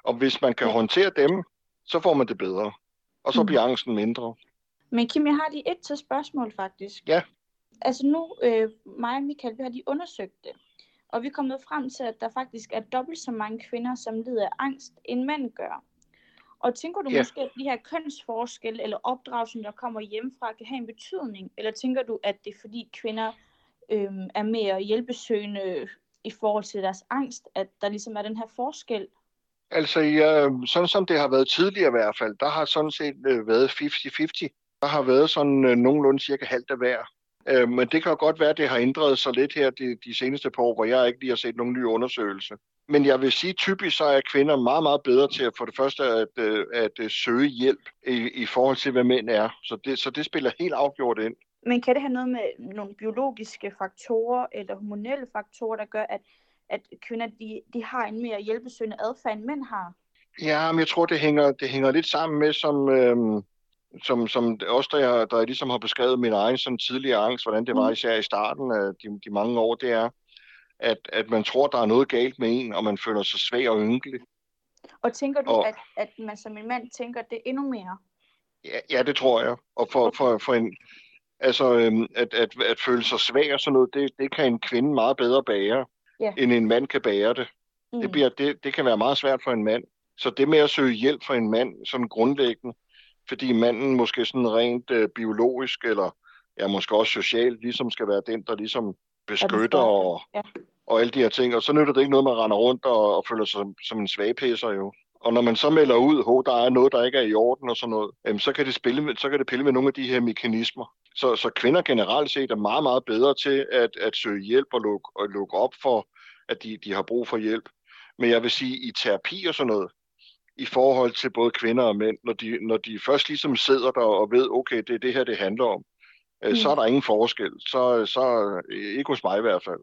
Og hvis man kan håndtere dem, så får man det bedre. Og så mm. bliver angsten mindre. Men Kim, jeg har lige et til spørgsmål faktisk. Ja. Altså nu, øh, mig og Michael, vi har lige undersøgt det. Og vi er kommet frem til, at der faktisk er dobbelt så mange kvinder, som lider af angst, end mænd gør. Og tænker du Ja. måske, at de her kønsforskelle eller opdragelsen, der kommer hjemmefra, kan have en betydning? Eller tænker du, at det er fordi kvinder øhm, er mere hjælpesøgende i forhold til deres angst, at der ligesom er den her forskel? Altså, ja, øh, sådan som det har været tidligere i hvert fald, der har sådan set øh, været 50-50. Der har været sådan øh, nogenlunde cirka halvt af hver. Øh, men det kan jo godt være, at det har ændret sig lidt her de, de seneste par år, hvor jeg ikke lige har set nogen nye undersøgelse. Men jeg vil sige, typisk så er kvinder meget, meget bedre til at for det første at, øh, at øh, søge hjælp i, i forhold til, hvad mænd er. Så det, så det spiller helt afgjort ind. Men kan det have noget med nogle biologiske faktorer eller hormonelle faktorer, der gør, at, at kvinder de, de har en mere hjælpesøgende adfærd, end mænd har? Ja, men jeg tror, det hænger, det hænger lidt sammen med, som, øhm, som, som også der, jeg, der jeg ligesom har beskrevet min egen sådan tidligere angst, hvordan det var Mm. især i starten af de, de mange år, det er, at, at man tror, der er noget galt med en, og man føler sig svag og ynkelig. Og tænker du, Og- at, at man som en mand tænker det endnu mere? Ja, ja det tror jeg. Og for, for, for en, altså, øhm, at, at, at føle sig svag og sådan noget, det, det kan en kvinde meget bedre bære, Ja. end en mand kan bære det. Mm. Det, bliver, det, det kan være meget svært for en mand. Så det med at søge hjælp for en mand, sådan grundlæggende, fordi manden måske sådan rent øh, biologisk, eller ja, måske også socialt, ligesom skal være den, der ligesom beskytter og, Ja. og alle de her ting. Og så nytter det ikke noget, man render rundt og, og føler sig som, som en svagpisser jo. Og når man så melder ud, at der er noget, der ikke er i orden og sådan noget, jamen, så, kan det spille med, så kan det pille med nogle af de her mekanismer. Så, så kvinder generelt set er meget, meget bedre til at, at søge hjælp og lukke, og lukke op for, at de, de har brug for hjælp. Men jeg vil sige, i terapi og sådan noget, i forhold til både kvinder og mænd, når de, når de først ligesom sidder der og ved, okay, det er det her, det handler om, mm. så er der ingen forskel. Så, så øh, ikke hos mig i hvert fald.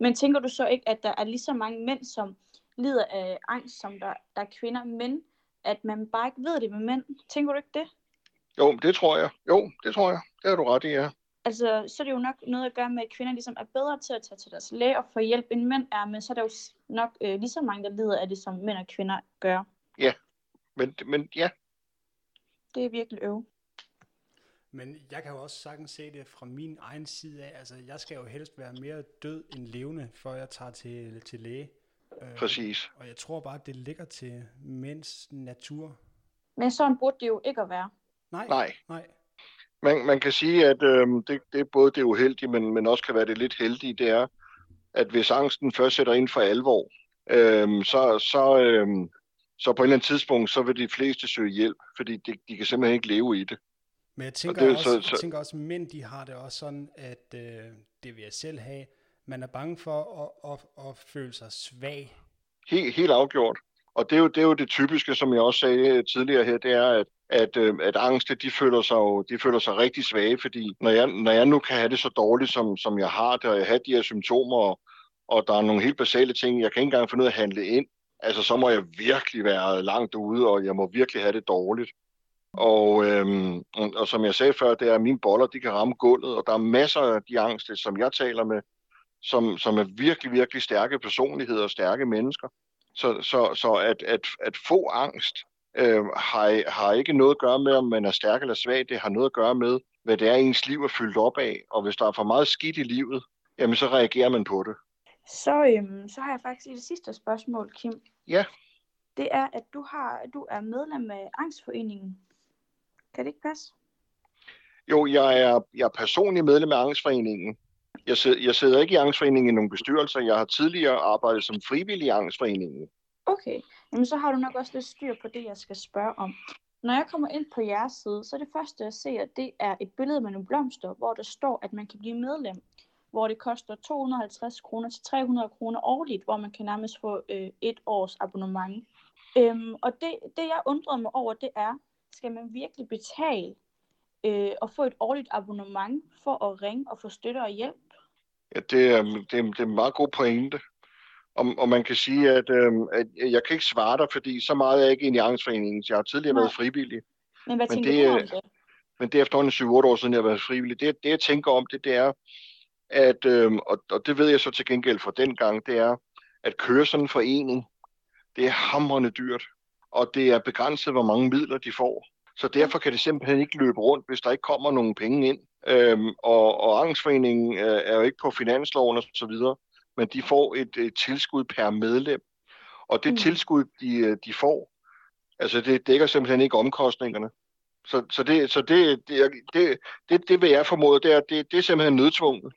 Men tænker du så ikke, at der er lige så mange mænd, som lider af angst, som der, der er kvinder, men at man bare ikke ved det med mænd? Tænker du ikke det? Jo, det tror jeg. Jo, det tror jeg. Det har du ret i, ja. Altså, så er det jo nok noget at gøre med, at kvinder ligesom er bedre til at tage til deres læge og få hjælp, end mænd er, men så er der jo nok øh, lige så mange, der lider af det, som mænd og kvinder gør. Men, men ja, Det er virkelig øv. Men jeg kan jo også sagtens se det fra min egen side af. Altså, jeg skal jo helst være mere død end levende, før jeg tager til, til læge. Øh, præcis. Og jeg tror bare, at det ligger til mænds natur. Men sådan burde det jo ikke at være. Nej, Nej. nej. Man, man kan sige, at øhm, det, det er både det uheldige, men, men også kan være det lidt heldige, det er, at hvis angsten først sætter ind for alvor, øhm, så, så, øhm, så på et eller andet tidspunkt, så vil de fleste søge hjælp, fordi de, de kan simpelthen ikke leve i det. Men jeg tænker, det er også, så- jeg så- tænker også, at mænd de har det også sådan, at øh, det vil jeg selv have. Man er bange for at, at, at føle sig svag. Helt, helt afgjort. Og det er, jo, det er jo det typiske, som jeg også sagde tidligere her, det er, at, at, øh, at angste, de føler, sig jo, de føler sig rigtig svage, fordi når jeg, når jeg nu kan have det så dårligt, som, som jeg har det, og jeg har de her symptomer, og, og der er nogle helt basale ting, jeg kan ikke engang finde ud af at handle ind, altså så må jeg virkelig være langt ude, og jeg må virkelig have det dårligt. Og, øhm, og, og som jeg sagde før, det er, at mine boller, de kan ramme gulvet, og der er masser af de angste, som jeg taler med, som, som er virkelig, virkelig stærke personligheder og stærke mennesker. Så, så, så at, at, at få angst øh, har, har ikke noget at gøre med, om man er stærk eller svag. Det har noget at gøre med, hvad det er, ens liv er fyldt op af. Og hvis der er for meget skidt i livet, jamen så reagerer man på det. Så, øhm, så har jeg faktisk et sidste spørgsmål, Kim. Ja. Det er, at du, har, du er medlem af Angstforeningen. Kan det ikke passe? Jo, jeg er, jeg er personlig medlem af Angstforeningen. Jeg sidder, jeg sidder ikke i Angstforeningen i nogle bestyrelser. Jeg har tidligere arbejdet som frivillig i Angstforeningen. Okay, jamen så har du nok også lidt styr på det, jeg skal spørge om. Når jeg kommer ind på jeres side, så er det første, jeg ser, at det er et billede med nogle blomster, hvor der står, at man kan blive medlem, hvor det koster 250 kroner til 300 kroner årligt, hvor man kan nærmest få øh, et års abonnement. Øhm, og det, det, jeg undrede mig over, det er, skal man virkelig betale øh, og få et årligt abonnement for at ringe og få støtte og hjælp? Ja, det, er, det, er, det er en meget god pointe. Og, og man kan sige, at, øhm, at jeg kan ikke svare dig, fordi så meget er jeg ikke i Angstforeningen. Jeg har tidligere Nej. været frivillig. Men hvad Men tænker det, du om øh, det? men det er efterhånden 7-8 år siden, jeg har været frivillig. Det, det jeg tænker om det, det er, at, øhm, og, og det ved jeg så til gengæld fra den gang, det er, at køre sådan en forening, det er hamrende dyrt, og det er begrænset, hvor mange midler de får. Så derfor kan det simpelthen ikke løbe rundt, hvis der ikke kommer nogen penge ind. Øhm, og, og Angstforeningen øh, er jo ikke på finansloven og så videre, men de får et, et tilskud per medlem. Og det mm. tilskud, de, øh, de får, altså det dækker simpelthen ikke omkostningerne. Så, så, det, så det, det, det, det, det vil jeg formode, det er, det, det er simpelthen nødtvunget.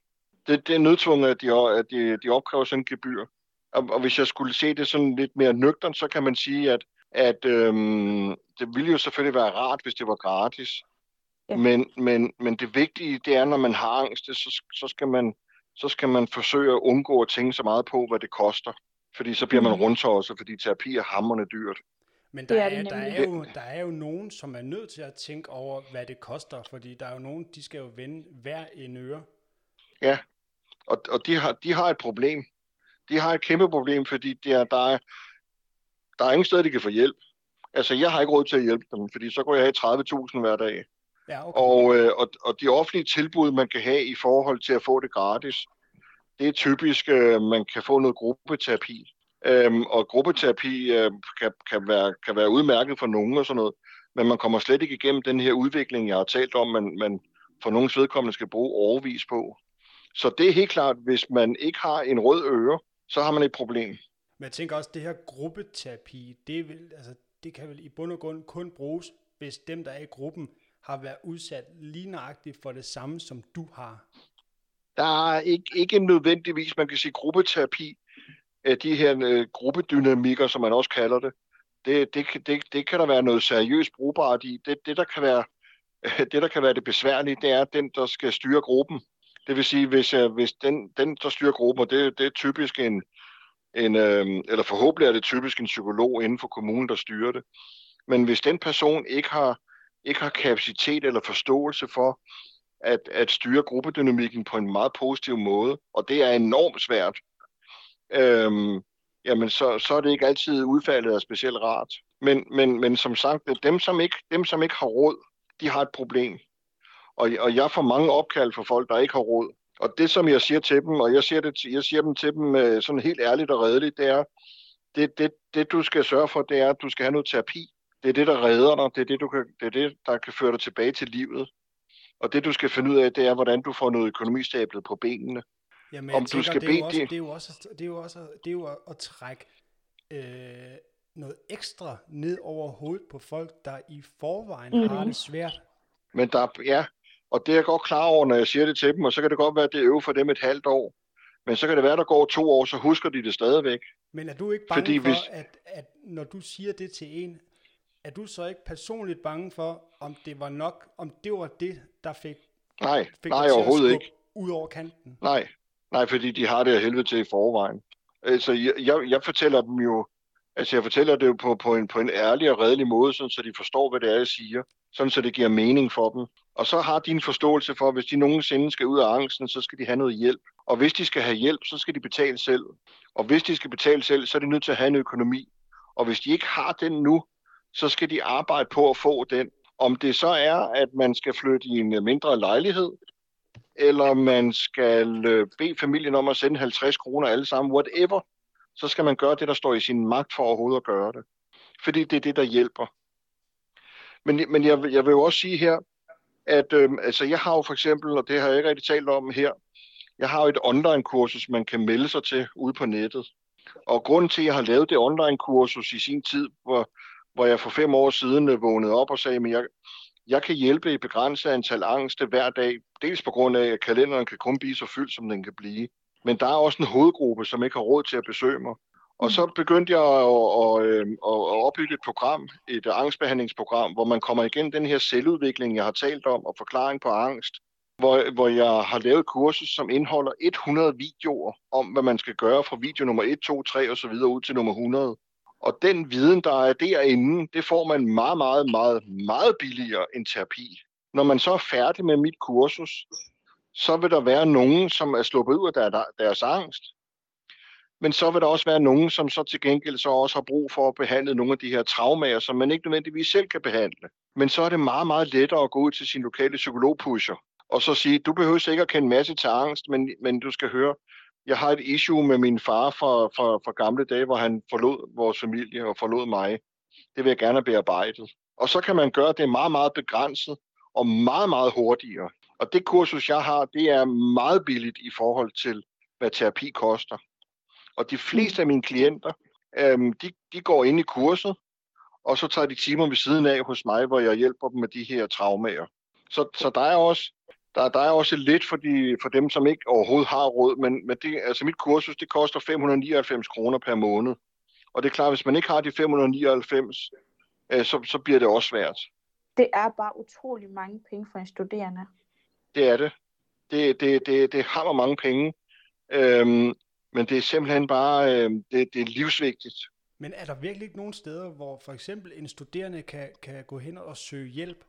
Det, det er nødtvunget, at de, at de, de opkræver sådan en gebyr. Og, og hvis jeg skulle se det sådan lidt mere nøgtern, så kan man sige, at, at øhm, det ville jo selvfølgelig være rart, hvis det var gratis. Ja. Men, men, men det vigtige, det er, når man har angst, så, så, skal man, så skal man forsøge at undgå at tænke så meget på, hvad det koster. Fordi så bliver man rundt også, fordi terapi er hammerne dyrt. Men der, er, er, der, er jo, der er jo nogen, som er nødt til at tænke over, hvad det koster, fordi der er jo nogen, de skal jo vende hver en øre. Ja, og, og de, har, de har et problem. De har et kæmpe problem, fordi der, der, er, der er ingen steder, de kan få hjælp. Altså, jeg har ikke råd til at hjælpe dem, fordi så går jeg have 30.000 hver dag. Ja, okay. og, øh, og, og de offentlige tilbud, man kan have i forhold til at få det gratis, det er typisk, øh, man kan få noget gruppeterapi. Øhm, og gruppeterapi øh, kan, kan, være, kan være udmærket for nogen og sådan noget, men man kommer slet ikke igennem den her udvikling, jeg har talt om, man, man for nogens vedkommende skal bruge overvis på. Så det er helt klart, hvis man ikke har en rød øre, så har man et problem. Men jeg tænker også, at det her gruppeterapi, det, vil, altså, det kan vel i bund og grund kun bruges, hvis dem, der er i gruppen, har været udsat lige nøjagtigt for det samme, som du har. Der er ikke, ikke nødvendigvis, man kan sige, gruppeterapi, de her øh, gruppedynamikker, som man også kalder det, det, det, det, det kan der være noget seriøst brugbart i. Det, det, der kan være, det, der kan være det besværlige, det er den, der skal styre gruppen. Det vil sige, hvis, øh, hvis den, den, der styrer gruppen, og det, det er typisk en, en øh, eller forhåbentlig er det typisk en psykolog inden for kommunen, der styrer det. Men hvis den person ikke har, ikke har kapacitet eller forståelse for at, at styre gruppedynamikken på en meget positiv måde, og det er enormt svært, øhm, jamen så, så er det ikke altid udfaldet af specielt rart. Men, men, men som sagt, dem som, ikke, dem som ikke har råd, de har et problem. Og, og jeg får mange opkald for folk, der ikke har råd. Og det, som jeg siger til dem, og jeg siger, det, jeg siger dem til dem øh, sådan helt ærligt og redeligt, det er, det, det, det du skal sørge for, det er, at du skal have noget terapi. Det er det, der redder dig. Det er det, du kan, det er det, der kan føre dig tilbage til livet. Og det, du skal finde ud af, det er, hvordan du får noget økonomistablet på benene. Jamen, om tænker, du skal det, er jo også, det er jo også, det er jo også det er jo at, at trække øh, noget ekstra ned over hovedet på folk, der i forvejen mm-hmm. har det svært. Men der, ja, og det er jeg godt klar over, når jeg siger det til dem, og så kan det godt være, at det øver for dem et halvt år. Men så kan det være, at der går to år, så husker de det stadigvæk. Men er du ikke bange Fordi for, hvis... at, at når du siger det til en, er du så ikke personligt bange for, om det var nok, om det var det, der fik, nej, fik nej, overhovedet ikke. ud over kanten? Nej, Nej, fordi de har det af helvede til i forvejen. Altså, jeg, jeg, jeg fortæller dem jo, altså jeg fortæller det jo på, på, en, på en ærlig og redelig måde, sådan, så de forstår, hvad det er, jeg siger. Sådan, så det giver mening for dem. Og så har de en forståelse for, at hvis de nogensinde skal ud af angsten, så skal de have noget hjælp. Og hvis de skal have hjælp, så skal de betale selv. Og hvis de skal betale selv, så er de nødt til at have en økonomi. Og hvis de ikke har den nu, så skal de arbejde på at få den. Om det så er, at man skal flytte i en øh, mindre lejlighed, eller man skal øh, bede familien om at sende 50 kroner alle sammen, whatever, så skal man gøre det, der står i sin magt for overhovedet at gøre det. Fordi det er det, der hjælper. Men, men jeg, jeg vil jo også sige her, at øh, altså jeg har jo for eksempel, og det har jeg ikke rigtig talt om her, jeg har jo et online-kursus, man kan melde sig til ude på nettet. Og grunden til, at jeg har lavet det online-kursus i sin tid, hvor, hvor jeg for fem år siden øh, vågnede op og sagde, at jeg, jeg kan hjælpe i begrænset antal angste hver dag, dels på grund af, at kalenderen kan kun blive så fyldt, som den kan blive. Men der er også en hovedgruppe, som ikke har råd til at besøge mig. Og så begyndte jeg at, at, øh, at, at opbygge et program, et angstbehandlingsprogram, hvor man kommer igennem den her selvudvikling, jeg har talt om, og forklaring på angst, hvor, hvor jeg har lavet kursus, som indeholder 100 videoer om, hvad man skal gøre fra video nummer 1, 2, 3 og så videre ud til nummer 100. Og den viden, der er derinde, det får man meget, meget, meget, meget billigere end terapi. Når man så er færdig med mit kursus, så vil der være nogen, som er sluppet ud af deres angst. Men så vil der også være nogen, som så til gengæld så også har brug for at behandle nogle af de her traumer, som man ikke nødvendigvis selv kan behandle. Men så er det meget, meget lettere at gå ud til sin lokale psykologpusher og så sige, du behøver ikke at kende masse til angst, men, men du skal høre, jeg har et issue med min far fra, fra, fra gamle dage, hvor han forlod vores familie og forlod mig. Det vil jeg gerne bearbejde. Og så kan man gøre det meget, meget begrænset og meget, meget hurtigere. Og det kursus, jeg har, det er meget billigt i forhold til, hvad terapi koster. Og de fleste af mine klienter, øhm, de, de går ind i kurset, og så tager de timer ved siden af hos mig, hvor jeg hjælper dem med de her traumer. Så, så der er også der, der er også lidt for, de, for dem, som ikke overhovedet har råd, men, men det, altså mit kursus, det koster 599 kroner per måned. Og det er klart, hvis man ikke har de 599, øh, så, så bliver det også svært. Det er bare utrolig mange penge for en studerende. Det er det. Det, det, det, det har mange penge. Øhm, men det er simpelthen bare, øh, det, det er livsvigtigt. Men er der virkelig ikke nogen steder, hvor for eksempel en studerende kan, kan gå hen og søge hjælp?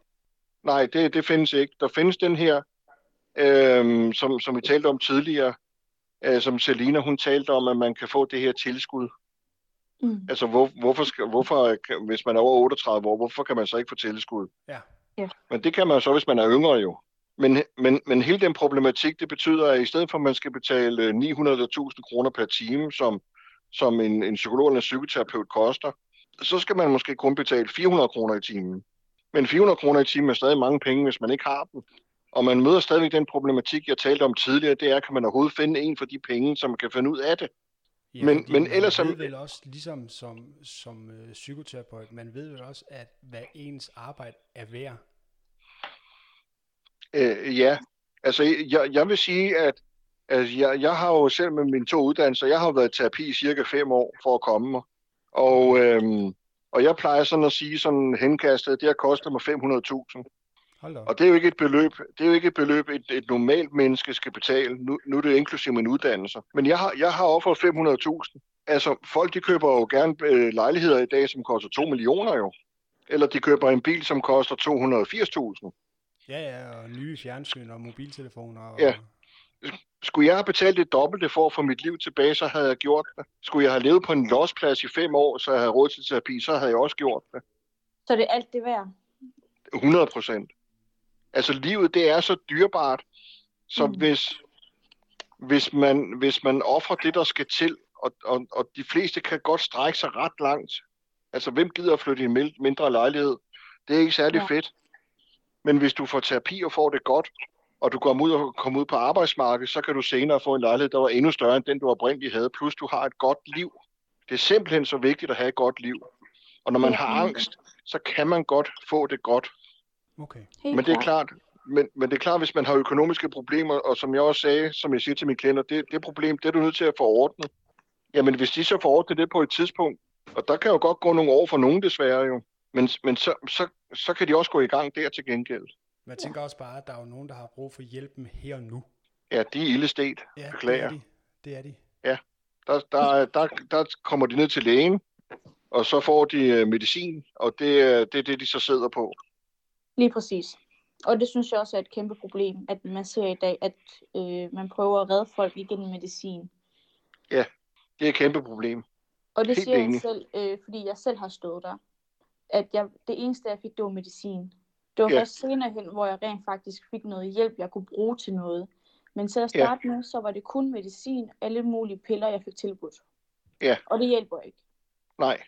Nej, det, det findes ikke. Der findes den her, øh, som, som vi talte om tidligere, øh, som Selina hun talte om, at man kan få det her tilskud. Mm. Altså, hvor, hvorfor, skal, hvorfor, hvis man er over 38 år, hvorfor kan man så ikke få tilskud? Ja. ja. Men det kan man så, hvis man er yngre jo. Men, men, men hele den problematik, det betyder, at i stedet for, at man skal betale 900.000 kroner per time, som, som en, en psykolog eller en psykoterapeut koster, så skal man måske kun betale 400 kroner i timen. Men 400 kroner i timen er stadig mange penge, hvis man ikke har dem. Og man møder stadigvæk den problematik, jeg talte om tidligere, det er, kan man overhovedet finde en for de penge, som kan finde ud af det. Ja, men, men ellers man ved vel også, ligesom som, som øh, psykoterapeut, man ved vel også, at hvad ens arbejde er værd. Øh, ja, altså jeg, jeg vil sige, at altså, jeg, jeg har jo selv med mine to uddannelser, jeg har været i terapi i cirka fem år for at komme mig. Og, øhm, og jeg plejer sådan at sige sådan henkastet, det har kostet mig 500.000. Og det er jo ikke et beløb, det er jo ikke et beløb, et, et normalt menneske skal betale. Nu, nu er det inklusive min uddannelse. Men jeg har, jeg har offeret 500.000. Altså, folk de køber jo gerne øh, lejligheder i dag, som koster 2 millioner jo. Eller de køber en bil, som koster 280.000. Ja, ja, og nye fjernsyn og mobiltelefoner. Og... Ja. Skulle jeg have betalt det dobbelte for at få mit liv tilbage, så havde jeg gjort det. Skulle jeg have levet på en losplads i fem år, så jeg havde råd til terapi, så havde jeg også gjort det. Så det er alt det værd? 100 procent. Altså livet, det er så dyrebart, så mm. hvis, hvis, man, hvis man offrer det, der skal til, og, og, og de fleste kan godt strække sig ret langt. Altså, hvem gider at flytte i en mindre lejlighed? Det er ikke særlig ja. fedt. Men hvis du får terapi og får det godt, og du kommer ud og kommer ud på arbejdsmarkedet, så kan du senere få en lejlighed, der var endnu større end den, du oprindeligt havde, plus du har et godt liv. Det er simpelthen så vigtigt at have et godt liv. Og når man har angst, så kan man godt få det godt. Okay. Men det er klart, men, men det er klart, hvis man har økonomiske problemer, og som jeg også sagde, som jeg siger til mine klienter, det, det problem, det er du nødt til at få ordnet. Jamen, hvis de så får ordnet det på et tidspunkt, og der kan jo godt gå nogle år for nogen desværre jo, men, men så, så, så kan de også gå i gang der til gengæld. Men jeg tænker også bare, at der er jo nogen, der har brug for hjælpen her og nu. Ja, de er ildestet. Ja, Beklager. det er de. Det er de. Ja, der, der, der, der kommer de ned til lægen, og så får de øh, medicin, og det, det er det, de så sidder på. Lige præcis. Og det synes jeg også er et kæmpe problem, at man ser i dag, at øh, man prøver at redde folk igennem medicin. Ja, det er et kæmpe problem. Og det Helt siger enig. jeg selv, øh, fordi jeg selv har stået der. At jeg, det eneste, jeg fik, det var medicin. Det var ja. først senere hen, hvor jeg rent faktisk fik noget hjælp, jeg kunne bruge til noget. Men til at starte ja. med, så var det kun medicin, alle mulige piller, jeg fik tilbudt. Ja. Og det hjælper ikke. Nej.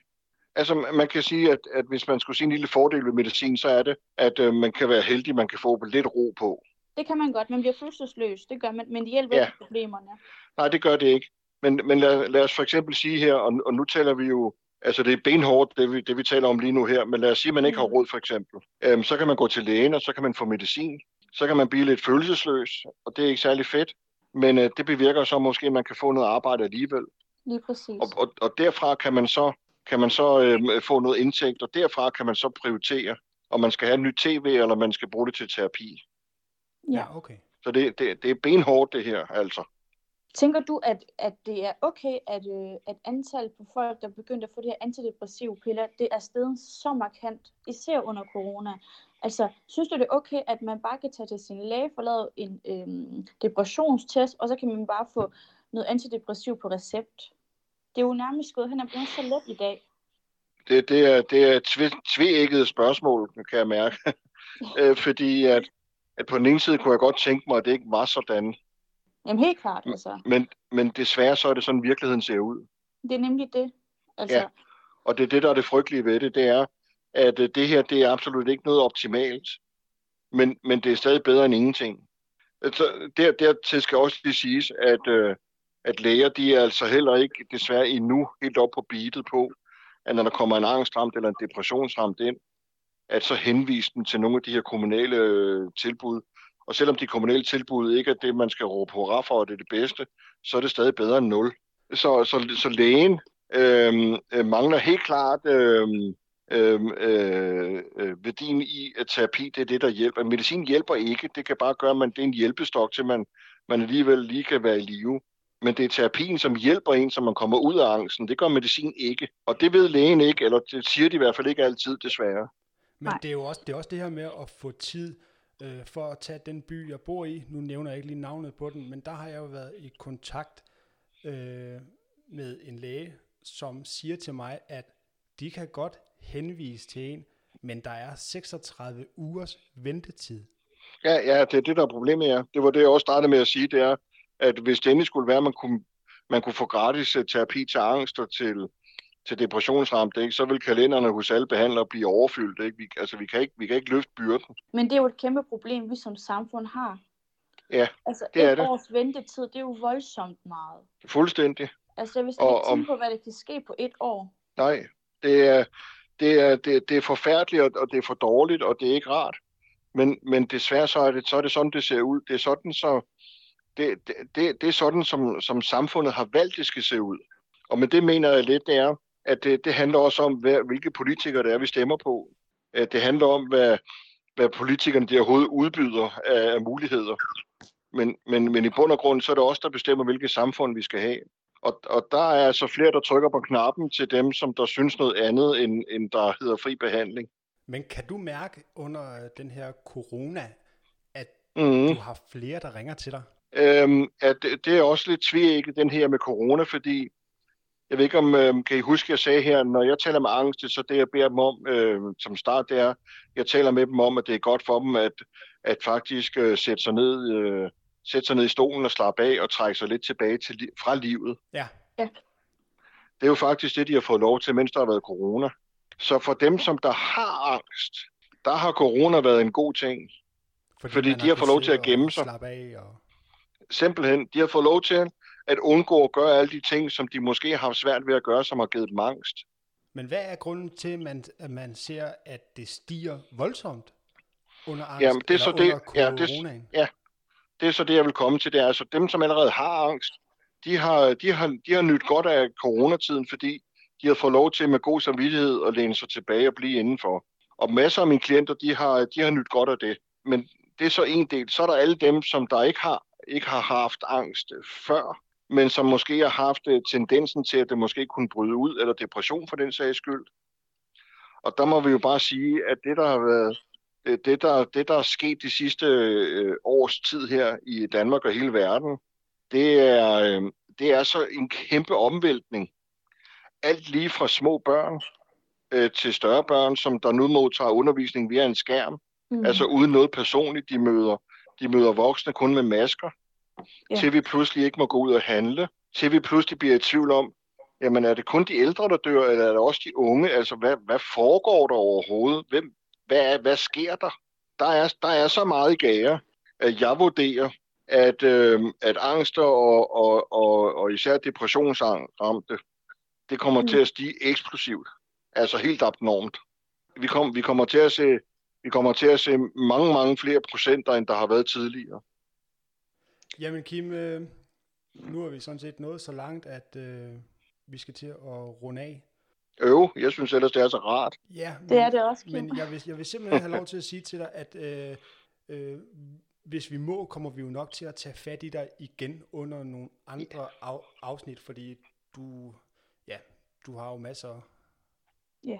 Altså, man kan sige, at, at hvis man skulle sige en lille fordel ved medicin, så er det, at øh, man kan være heldig, man kan få lidt ro på. Det kan man godt. Man bliver følelsesløs, det gør man, men det hjælper ja. ikke problemerne. Nej, det gør det ikke. Men, men lad, lad os for eksempel sige her, og, og nu taler vi jo Altså det er benhårdt, det vi, det vi taler om lige nu her, men lad os sige, at man ikke har mm. råd for eksempel. Øhm, så kan man gå til lægen, og så kan man få medicin. Så kan man blive lidt følelsesløs, og det er ikke særlig fedt. Men øh, det bevirker så måske, at man kan få noget arbejde alligevel. Lige præcis. Og, og, og derfra kan man så, kan man så øh, få noget indtægt, og derfra kan man så prioritere, om man skal have en ny tv, eller man skal bruge det til terapi. Ja, okay. Så det, det, det er benhårdt det her, altså. Tænker du, at, at det er okay, at, øh, at antallet på folk, der begynder at få de her antidepressive piller, det er stedet så markant, især under corona? Altså, synes du det er okay, at man bare kan tage til sin læge, få lavet en øh, depressionstest, og så kan man bare få noget antidepressiv på recept? Det er jo nærmest gået hen og blevet så let i dag. Det, det er, det er et tvækket spørgsmål, kan jeg mærke. Øh, fordi at, at på den ene side kunne jeg godt tænke mig, at det ikke var sådan. Jamen helt klart, altså. Men, men desværre så er det sådan, virkeligheden ser ud. Det er nemlig det. Altså... Ja, og det er det, der er det frygtelige ved det, det er, at øh, det her, det er absolut ikke noget optimalt, men, men det er stadig bedre end ingenting. Så der, dertil skal også lige siges, at, øh, at læger, de er altså heller ikke desværre endnu helt op på beatet på, at når der kommer en angstramt eller en depressionsramt ind, at så henvise dem til nogle af de her kommunale øh, tilbud. Og selvom de kommunale tilbud ikke er det, man skal råbe hurra for, og det er det bedste, så er det stadig bedre end nul. Så, så, så lægen øh, øh, mangler helt klart øh, øh, øh, værdien i, at terapi det er det, der hjælper. Medicin hjælper ikke. Det kan bare gøre, at man, det er en hjælpestok til, man, man alligevel lige kan være i live. Men det er terapien, som hjælper en, så man kommer ud af angsten. Det gør medicin ikke. Og det ved lægen ikke, eller det siger de i hvert fald ikke altid, desværre. Men det er jo også det, er også det her med at få tid øh, for at tage den by, jeg bor i. Nu nævner jeg ikke lige navnet på den, men der har jeg jo været i kontakt øh, med en læge, som siger til mig, at de kan godt henvise til en, men der er 36 ugers ventetid. Ja, ja, det er det, der er problemet, ja. Det var det, jeg også startede med at sige, det er, at hvis det endelig skulle være, at man kunne, man kunne få gratis øh, terapi til angst og til, til depressionsramte, ikke, så vil kalenderne hos alle behandlere blive overfyldt. Ikke? Vi, altså, vi kan ikke, vi kan ikke løfte byrden. Men det er jo et kæmpe problem, vi som samfund har. Ja, Altså det er et det. års ventetid, det er jo voldsomt meget. Fuldstændig. Altså jeg vil slet ikke tænke på, hvad der kan ske på et år. Nej, det er, det er, det, det er forfærdeligt, og, og det er for dårligt, og det er ikke rart. Men, men desværre så er, det, så er det sådan, det ser ud. Det er sådan, så, det, det, det, det er sådan som, som samfundet har valgt, det skal se ud. Og med det mener jeg lidt, det er, at det, det handler også om, hvad, hvilke politikere det er, vi stemmer på. At det handler om, hvad, hvad politikerne de overhovedet udbyder af, af muligheder. Men, men, men i bund og grund, så er det os, der bestemmer, hvilket samfund vi skal have. Og, og der er altså flere, der trykker på knappen til dem, som der synes noget andet, end, end der hedder fri behandling. Men kan du mærke under øh, den her corona, at Mm. du har flere, der ringer til dig? Øhm, at det, det er også lidt tvækket, den her med corona, fordi jeg ved ikke om, øhm, kan I huske, jeg sagde her, når jeg taler med angst, så det jeg beder dem om øhm, som start, det er, jeg taler med dem om, at det er godt for dem at, at faktisk øh, sætte, sig ned, øh, sætte sig ned i stolen og slappe af og trække sig lidt tilbage til, fra livet. Ja. Det er jo faktisk det, de har fået lov til, mens der har været corona. Så for dem, som der har angst, der har corona været en god ting. Fordi man de har fået lov til at gemme sig. Slappe af og... Simpelthen, de har fået lov til at undgå at gøre alle de ting, som de måske har haft svært ved at gøre, som har givet dem angst. Men hvad er grunden til, at man, at man ser, at det stiger voldsomt under angst, Jamen, det er så det- under ja, det coronaen? Det er så det, jeg vil komme til. Det er altså dem, som allerede har angst, de har, de har, de har nyt godt af coronatiden, fordi de har fået lov til med god samvittighed at læne sig tilbage og blive indenfor. Og masser af mine klienter, de har, de har nyt godt af det. Men det er så en del. Så er der alle dem, som der ikke har, ikke har haft angst før, men som måske har haft øh, tendensen til, at det måske kunne bryde ud, eller depression for den sags skyld. Og der må vi jo bare sige, at det, der har været, øh, det, der, det, der er sket de sidste øh, års tid her i Danmark og hele verden, det er, øh, det er så en kæmpe omvæltning. Alt lige fra små børn øh, til større børn, som der nu modtager undervisning via en skærm, mm. altså uden noget personligt. De møder, de møder voksne kun med masker, Ja. til vi pludselig ikke må gå ud og handle, til vi pludselig bliver i tvivl om, jamen er det kun de ældre, der dør, eller er det også de unge? Altså, hvad, hvad foregår der overhovedet? Hvem, hvad, er- hvad sker der? Der er, der er så meget i gære, at jeg vurderer, at, øh, at angst og, og, og, og især depressionsramte, det kommer Mm. mm. til at stige eksplosivt. Altså helt abnormt. Vi, kom, vi, kommer til at se, vi kommer til at se mange, mange flere procenter, end der har været tidligere. Jamen Kim, øh, nu er vi sådan set nået så langt, at øh, vi skal til at runde af. Øv, jeg synes ellers, det er så rart. Ja, men, Det er det også, Kim. Men jeg vil, jeg vil simpelthen have lov til at sige til dig, at øh, øh, hvis vi må, kommer vi jo nok til at tage fat i dig igen under nogle andre af, afsnit, fordi du, ja, du har jo masser Ja.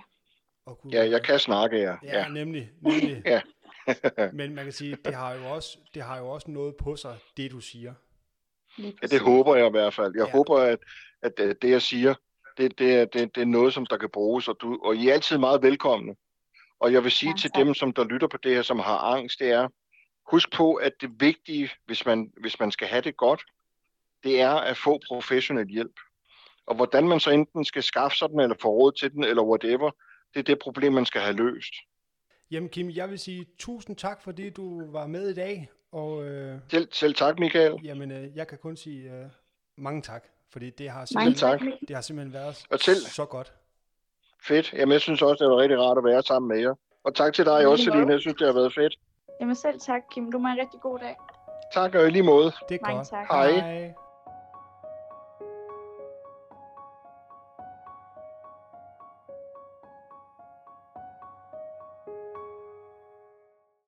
at kunne, Ja, jeg kan snakke, ja. Ja, ja. nemlig. nemlig. Ja. Men man kan sige, det har jo også, det har jo også noget på sig, det du siger. Ja, det håber jeg i hvert fald. Jeg Ja. ja. håber, at, at det, jeg siger, det, det, er, det, det er noget, som der kan bruges, og, du, og I er altid meget velkomne. Og jeg vil sige Mange til dem, som der lytter på det her, som har angst, det er, husk på, at det vigtige, hvis man, hvis man skal have det godt, det er at få professionel hjælp. Og hvordan man så enten skal skaffe sig den, eller få råd til den, eller whatever, det er det problem, man skal have løst. Jamen Kim, jeg vil sige tusind tak, fordi du var med i dag. Og øh, Selv, selv tak, Michael. jamen, øh, jeg kan kun sige øh, mange tak, fordi det har Mange simpelthen, tak. tak. Det har simpelthen været Og til- så godt. Fedt. Jamen, jeg synes også, det var rigtig rart at være sammen med jer. Og tak til dig Lige også. Selina. Jeg synes, det har været fedt. Jamen selv tak, Kim. Du må have en rigtig god dag. Tak og i lige måde. Det er Mange godt. tak. Hej. Hej.